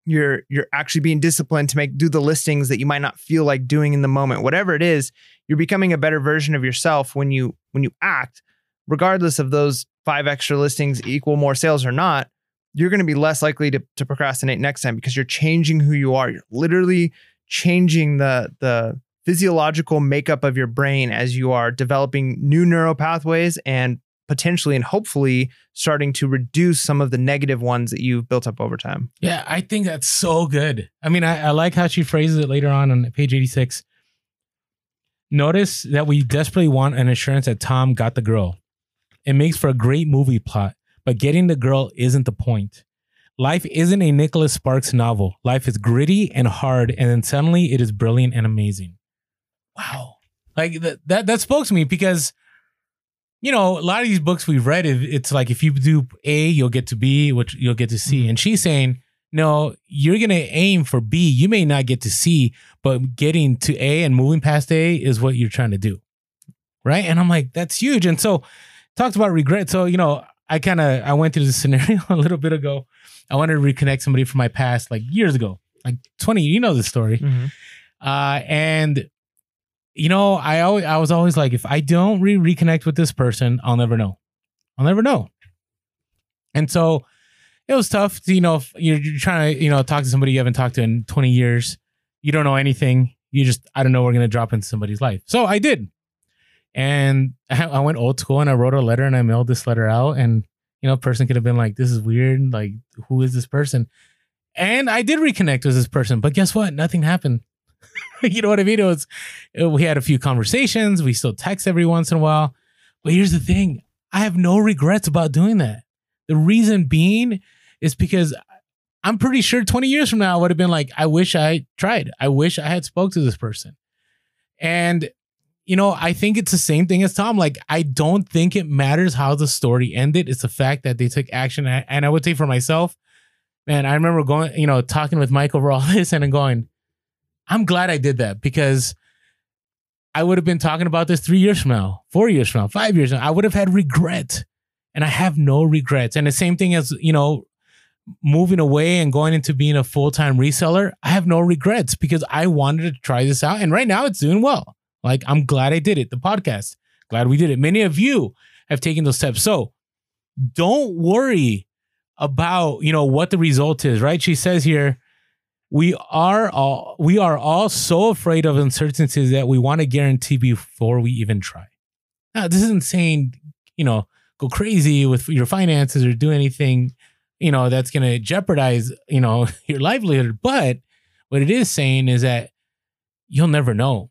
you're you're actually being disciplined to make do the listings that you might not feel like doing in the moment whatever it is you're becoming a better version of yourself when you when you act regardless of those five extra listings equal more sales or not, you're going to be less likely to, to procrastinate next time because you're changing who you are. You're literally changing the the physiological makeup of your brain as you are developing new neural pathways and potentially and hopefully starting to reduce some of the negative ones that you've built up over time. Yeah, I think that's so good. I mean, I, I like how she phrases it later on on page 86. Notice that we desperately want an assurance that Tom got the girl. It makes for a great movie plot, but getting the girl isn't the point. Life isn't a Nicholas Sparks novel. Life is gritty and hard, and then suddenly it is brilliant and amazing. Wow. Like that that, that spoke to me because you know, a lot of these books we've read, it's like if you do A, you'll get to B, which you'll get to C. Mhm. And she's saying, no, you're going to aim for B. You may not get to C, but getting to A and moving past A is what you're trying to do. Right. And I'm like, that's huge. And so talked about regret. So, you know, I kind of, I went through this [laughs] scenario a little bit ago. I wanted to reconnect somebody from my past, like years ago, like 20, you know the story. Uh, and you know, I always I was always like, if I don't re reconnect with this person, I'll never know. I'll never know. And so it was tough. To, you know, if you're, you're trying to you know talk to somebody you haven't talked to in 20 years. You don't know anything. You just I don't know. We're gonna drop into somebody's life. So I did, and [laughs] I, went old school and I wrote a letter and I mailed this letter out. And you know, a person could have been like, "This is weird. Like, who is this person?" And I did reconnect with this person, but guess what? Nothing happened. [laughs] you know what I mean? It was uh, we had a few conversations. We still text every once in a while. But here's the thing: I have no regrets about doing that. The reason being is because I'm pretty sure 20 years from now I would have been like, I wish I tried. I wish I had spoke to this person. And you know, I think it's the same thing as Tom. Like, I don't think it matters how the story ended. It's the fact that they took action. And I would say for myself, man, I remember going, you know, talking with Mike [laughs] over all this and going, I'm glad I did that because I would have been talking about this three years from now, four years from now, five years from now. I would have had regret. And I have no regrets. And the same thing as, you know, moving away and going into being a full time reseller, I have no regrets because I wanted to try this out. And right now it's doing well. Like, I'm glad I did it. The podcast, glad we did it. Many of you have taken those steps. So don't worry about, you know, what the result is, right? She says here, we are all we are all so afraid of uncertainties that we want to guarantee before we even try. Now, this isn't saying, you know, go crazy with your finances or do anything, you know, that's going to jeopardize, you know, [laughs] your livelihood. But what it is saying is that you'll never know.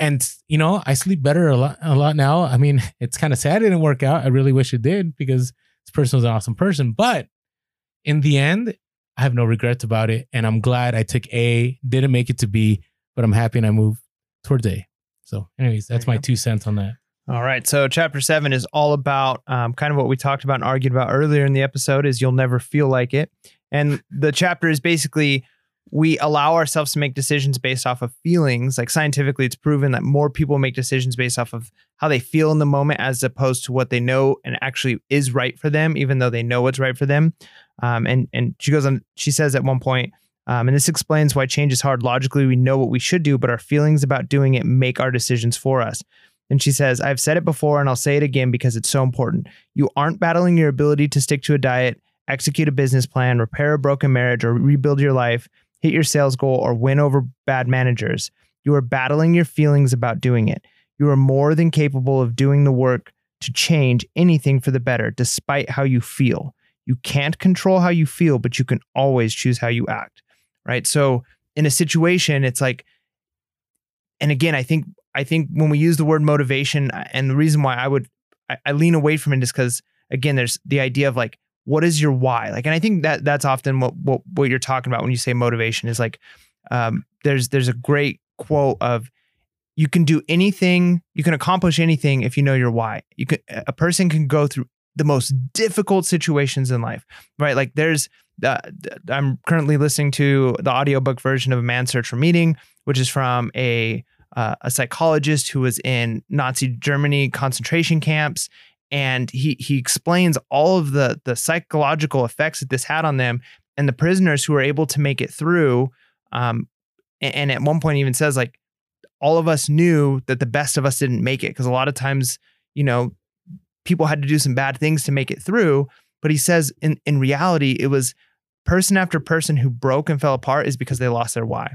And you know, I sleep better a lot, a lot now. I mean, [laughs] it's kind of sad it didn't work out. I really wish it did because this person was an awesome person. But in the end, I have no regrets about it, and I'm glad I took A. Didn't make it to B, but I'm happy and I moved towards A. So, anyways, that's my go. two cents on that. All right. So chapter seven is all about um, kind of what we talked about and argued about earlier in the episode is you'll never feel like it. And the chapter is basically we allow ourselves to make decisions based off of feelings. Like scientifically, it's proven that more people make decisions based off of how they feel in the moment as opposed to what they know and actually is right for them, even though they know what's right for them. Um, and and she goes on. She says at one point, um, and this explains why change is hard. Logically, we know what we should do, but our feelings about doing it make our decisions for us. And she says, I've said it before and I'll say it again because it's so important. You aren't battling your ability to stick to a diet, execute a business plan, repair a broken marriage, or rebuild your life, hit your sales goal, or win over bad managers. You are battling your feelings about doing it. You are more than capable of doing the work to change anything for the better, despite how you feel. You can't control how you feel, but you can always choose how you act. Right. So in a situation, it's like, and again, I think I think when we use the word motivation, and the reason why I would I, I lean away from it is because again, there's the idea of like, what is your why? Like, and I think that that's often what what what you're talking about when you say motivation is like, um, there's there's a great quote of you can do anything, you can accomplish anything if you know your why. You can a person can go through the most difficult situations in life, right? Like there's uh, I'm currently listening to the audiobook version of A Man's Search for Meaning, which is from a uh, a psychologist who was in Nazi Germany concentration camps, and he he explains all of the the psychological effects that this had on them and the prisoners who were able to make it through. Um, and, and at one point, even says like all of us knew that the best of us didn't make it because a lot of times, you know, people had to do some bad things to make it through. But he says in, in reality, it was person after person who broke and fell apart is because they lost their why.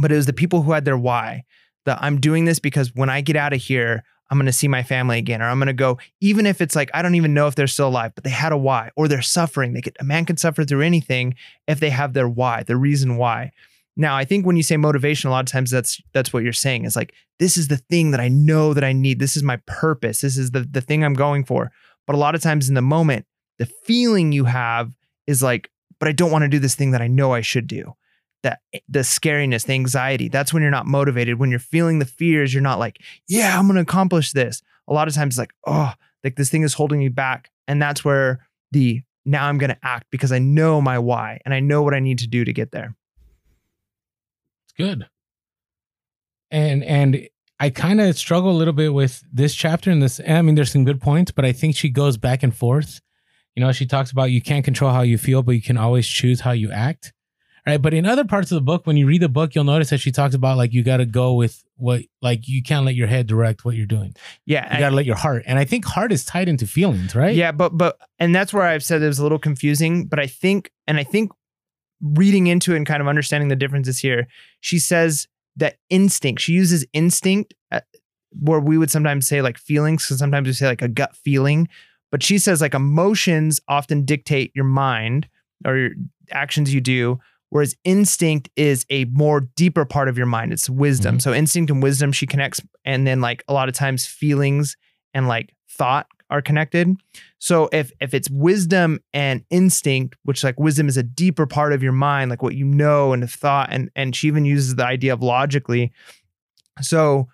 But it was the people who had their why that I'm doing this because when I get out of here, I'm going to see my family again, or I'm going to go, even if it's like, I don't even know if they're still alive, but they had a why, or they're suffering. They could, a man can suffer through anything if they have their why, the reason why. Now, I think when you say motivation, a lot of times that's that's what you're saying is like, this is the thing that I know that I need. This is my purpose. This is the the thing I'm going for. But a lot of times in the moment, the feeling you have is like, but I don't want to do this thing that I know I should do that the scariness, the anxiety, that's when you're not motivated. When you're feeling the fears, you're not like, yeah, I'm going to accomplish this. A lot of times like, oh, like this thing is holding me back. And that's where the now I'm going to act because I know my why and I know what I need to do to get there. It's good. And and I kind of struggle a little bit with this chapter and this. I mean, there's some good points, but I think she goes back and forth. You know, she talks about you can't control how you feel, but you can always choose how you act right? But in other parts of the book, when you read the book, you'll notice that she talks about like you got to go with what, like you can't let your head direct what you're doing. Yeah, You got to let your heart, and I think heart is tied into feelings, right? Yeah, but but and that's where I've said it was a little confusing. But I think, and I think reading into it and kind of understanding the differences here, she says that instinct. She uses instinct, uh, where we would sometimes say like feelings, because sometimes we say like a gut feeling. But she says like emotions often dictate your mind or your actions you do, whereas instinct is a more deeper part of your mind. It's wisdom. Mhm. So instinct and wisdom she connects, and then like a lot of times feelings and like thought are connected. So if if it's wisdom and instinct, which like wisdom is a deeper part of your mind, like what you know and thought, and and she even uses the idea of logically. So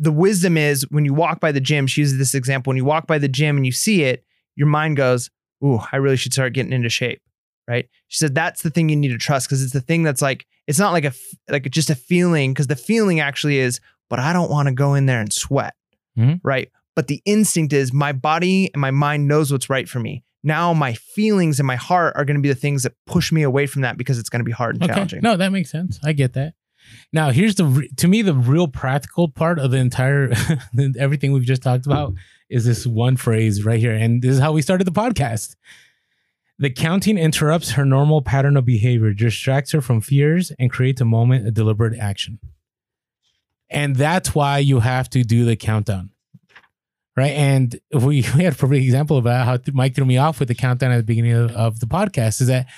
the wisdom is when you walk by the gym, she uses this example. When you walk by the gym and you see it, your mind goes, Ooh, I really should start getting into shape. Right. She said that's the thing you need to trust because it's the thing that's like, it's not like a like just a feeling, because the feeling actually is, but I don't want to go in there and sweat. Mhm. Right. But the instinct is my body and my mind knows what's right for me. Now my feelings and my heart are going to be the things that push me away from that because it's going to be hard and Okay. challenging. No, that makes sense. I get that. Now, here's the to me the real practical part of the entire [laughs] everything we've just talked about is this one phrase right here, and this is how we started the podcast. The counting interrupts her normal pattern of behavior, distracts her from fears, and creates a moment of deliberate action. And that's why you have to do the countdown, right? And we, [laughs] we had a perfect example about how Mike threw me off with the countdown at the beginning of, of the podcast. Is that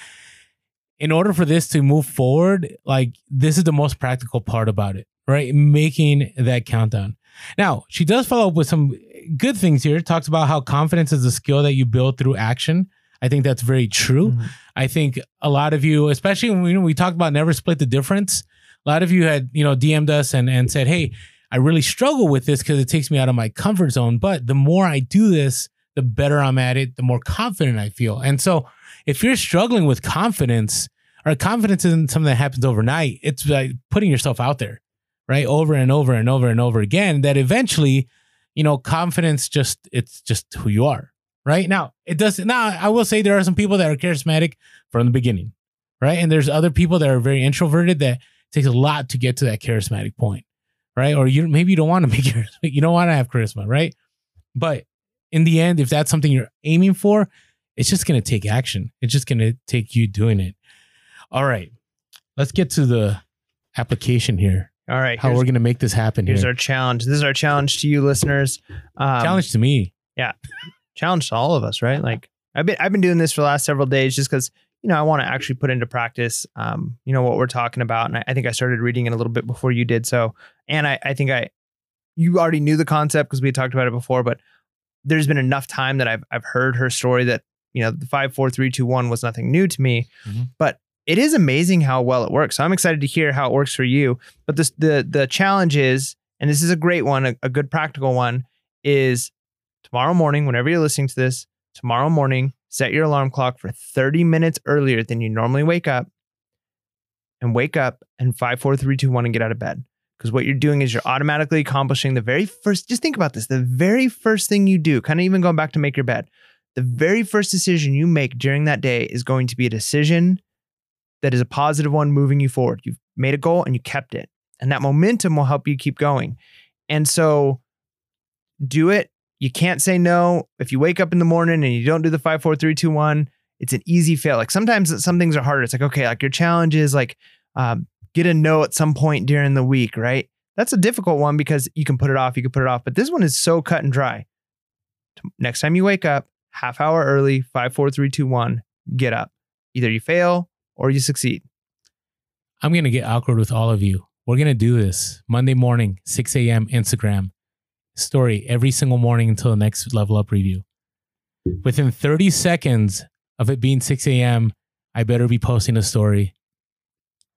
in order for this to move forward, like this is the most practical part about it, right? Making that countdown. Now, she does follow up with some good things here. Talks about how confidence is a skill that you build through action. I think that's very true. Mhm. I think a lot of you, especially when we, we talked about never split the difference, a lot of you had, you know, DM'd us and, and said, Hey, I really struggle with this because it takes me out of my comfort zone. But the more I do this, the better I'm at it, the more confident I feel. And so if you're struggling with confidence, or confidence isn't something that happens overnight, it's like putting yourself out there, right? Over and over and over and over again, that eventually, you know, confidence just it's just who you are. Right now, it doesn't. Now, I will say there are some people that are charismatic from the beginning, right? And there's other people that are very introverted that takes a lot to get to that charismatic point, right? Or you maybe you don't want to be [laughs] charismatic, you don't want to have charisma, right? But in the end, if that's something you're aiming for, it's just going to take action. It's just going to take you doing it. All right, let's get to the application here. All right. How we're going to make this happen Here's here. our challenge. This is our challenge to you listeners. Um, Challenge to me. Challenge to all of us, right? Like I've been I've been doing this for the last several days just because you know I want to actually put into practice, um, you know what we're talking about, and I, I think I started reading it a little bit before you did. So, and I I think I you already knew the concept because we had talked about it before, but there's been enough time that I've I've heard her story that you know the five four three two one was nothing new to me, Mhm. but it is amazing how well it works. So I'm excited to hear how it works for you. But this the the challenge is, and this is a great one, a, a good practical one, is tomorrow morning, whenever you're listening to this, tomorrow morning, set your alarm clock for 30 minutes earlier than you normally wake up. And wake up and five, four, three, two, one, and get out of bed. Because what you're doing is you're automatically accomplishing the very first, just think about this the very first thing you do, kind of even going back to make your bed, the very first decision you make during that day is going to be a decision that is a positive one moving you forward. You've made a goal and you kept it. And that momentum will help you keep going. And so do it you can't say no. If you wake up in the morning and you don't do the five, four, three, two, one, it's an easy fail. Like sometimes some things are harder. It's like, okay, like your challenge is like um, get a no at some point during the week, right? That's a difficult one because you can put it off, you can put it off. But this one is so cut and dry. Next time you wake up, half hour early, five, four, three, two, one, get up. Either you fail or you succeed. I'm gonna get awkward with all of you. We're gonna do this Monday morning, 6 a.m. Instagram story every single morning until the next level up review. Within 30 seconds of it being 6 a.m., I better be posting a story.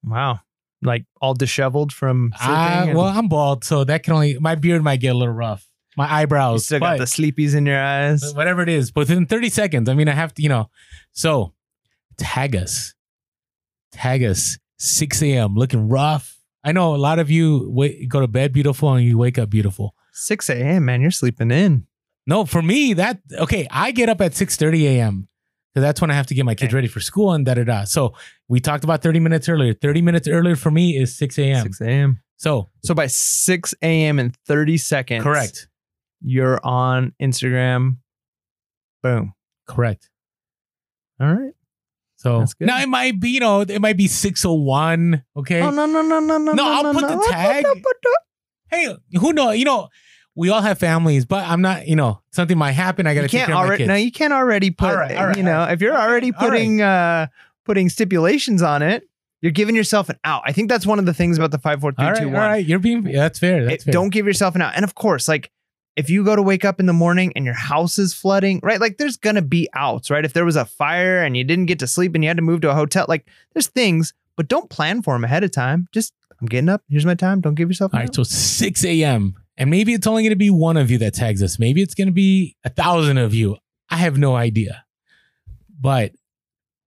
Wow. Like all disheveled from. Ah, and well, I'm bald, so that can only my beard might get a little rough. My you eyebrows, still got the sleepies in your eyes. Whatever it is. But within 30 seconds, I mean, I have to, you know. So tag us. Tag us. 6 a.m. looking rough. I know a lot of you wait, go to bed beautiful and you wake up beautiful. 6 a.m., man, you're sleeping in. No, for me, that okay, I get up at 6 30 a.m. Because that's when I have to get my kids ready for school and da da da. So we talked about 30 minutes earlier. 30 minutes earlier for me is 6 a.m. 6 a.m. So So by 6 a.m. and 30 seconds, correct. You're on Instagram. Boom. Correct. All right. So now it might be, you know, it might be 601. Okay. Oh no no no no no No, I'll put the tag. Hey, who know? You know, we all have families, but I'm not. You know, something might happen. I got to take care of my kids. No, you can't already put. All right, all right, you know, all right. if you're already All putting uh putting stipulations on it, you're giving yourself an out. I think that's one of the things about the five four three all right, two one. right. You're being. Yeah, that's fair. That's It- fair. don't give yourself an out. And of course, like if you go to wake up in the morning and your house is flooding, right? Like there's gonna be outs, right? If there was a fire and you didn't get to sleep and you had to move to a hotel, like there's things, but don't plan for them ahead of time. Just I'm getting up. Here's my time. Don't give yourself. All right, so 6 a.m. And maybe it's only going to be one of you that tags us. Maybe it's going to be a thousand of you. I have no idea. But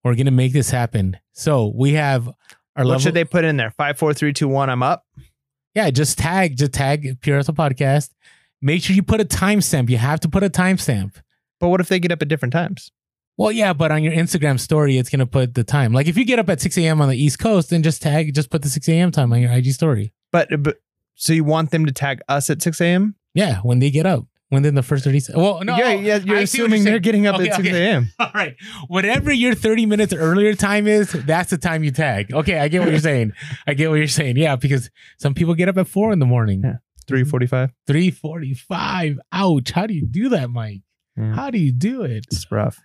we're going to make this happen. So we have our what level. should they put in there? Five, four, three, two, one. I'm up. yeah, just tag, just tag Pure Hustle Podcast. Make sure you put a timestamp. You have to put a timestamp. But what if they get up at different times? Well, yeah, but on your Instagram story, it's gonna put the time. Like if you get up at 6 a.m. on the East Coast, then just tag, just put the 6 a.m. time on your IG story. But uh, but so you want them to tag us at 6 a.m. Yeah, when they get up, within the first 30 seconds. Well, no, yeah, yeah. You're I assuming you're they're getting up Okay, at 6 okay. a.m. [laughs] All right, whatever your 30 minutes earlier time is, that's the time you tag. Okay, I get what you're [laughs] saying. I get what you're saying. Yeah, because some people get up at four in the morning. Yeah. 3:45. 3:45. Mm-hmm. Ouch! How do you do that, Mike? Yeah. How do you do it? It's rough.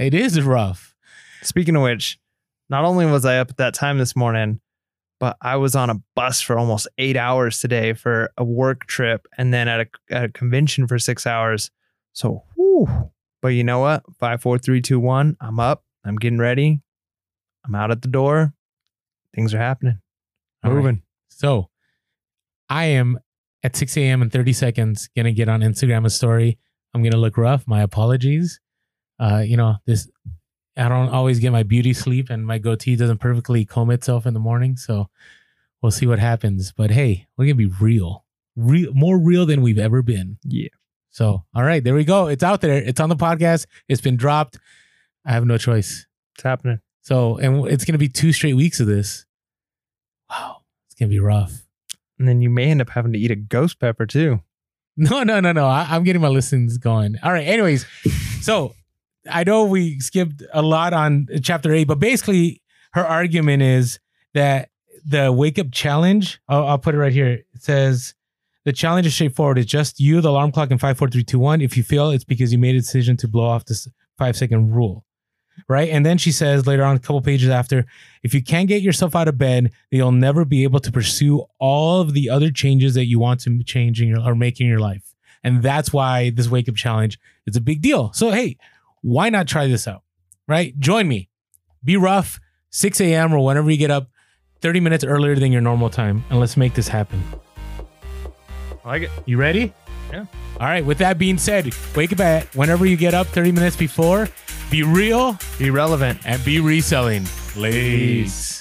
It is rough. Speaking of which, not only was I up at that time this morning, but I was on a bus for almost eight hours today for a work trip and then at a, at a convention for six hours. So, whew. but you know what? Five, four, three, two, one. I'm up. I'm getting ready. I'm out at the door. Things are happening. All right. Moving. So I am at 6 a.m. in 30 seconds gonna get on Instagram a story. I'm gonna look rough. My apologies. Uh, you know, this I don't always get my beauty sleep and my goatee doesn't perfectly comb itself in the morning. So we'll see what happens. But hey, we're gonna be real. Real more real than we've ever been. Yeah. So all right, there we go. It's out there. It's on the podcast. It's been dropped. I have no choice. It's happening. So and it's gonna be two straight weeks of this. Wow, it's gonna be rough. And then you may end up having to eat a ghost pepper too. [laughs] No, no, no, no. I, I'm getting my listens going. All right. Anyways, so I know we skipped a lot on chapter eight, but basically her argument is that the wake up challenge, I'll, I'll put it right here. It says the challenge is straightforward. It's just you, the alarm clock, and five, four, three, two, one. If you fail, it's because you made a decision to blow off this five second rule. Right. And then she says later on, a couple pages after, if you can't get yourself out of bed, you'll never be able to pursue all of the other changes that you want to change in your or make in your life. And that's why this wake up challenge is a big deal. So, hey, why not try this out? Right? Join me. Be rough, 6 a.m. or whenever you get up, 30 minutes earlier than your normal time. And let's make this happen. I like it. You ready? Yeah. All right. With that being said, wake up at whenever you get up 30 minutes before. Be real Be relevant. and be reselling. Ladies.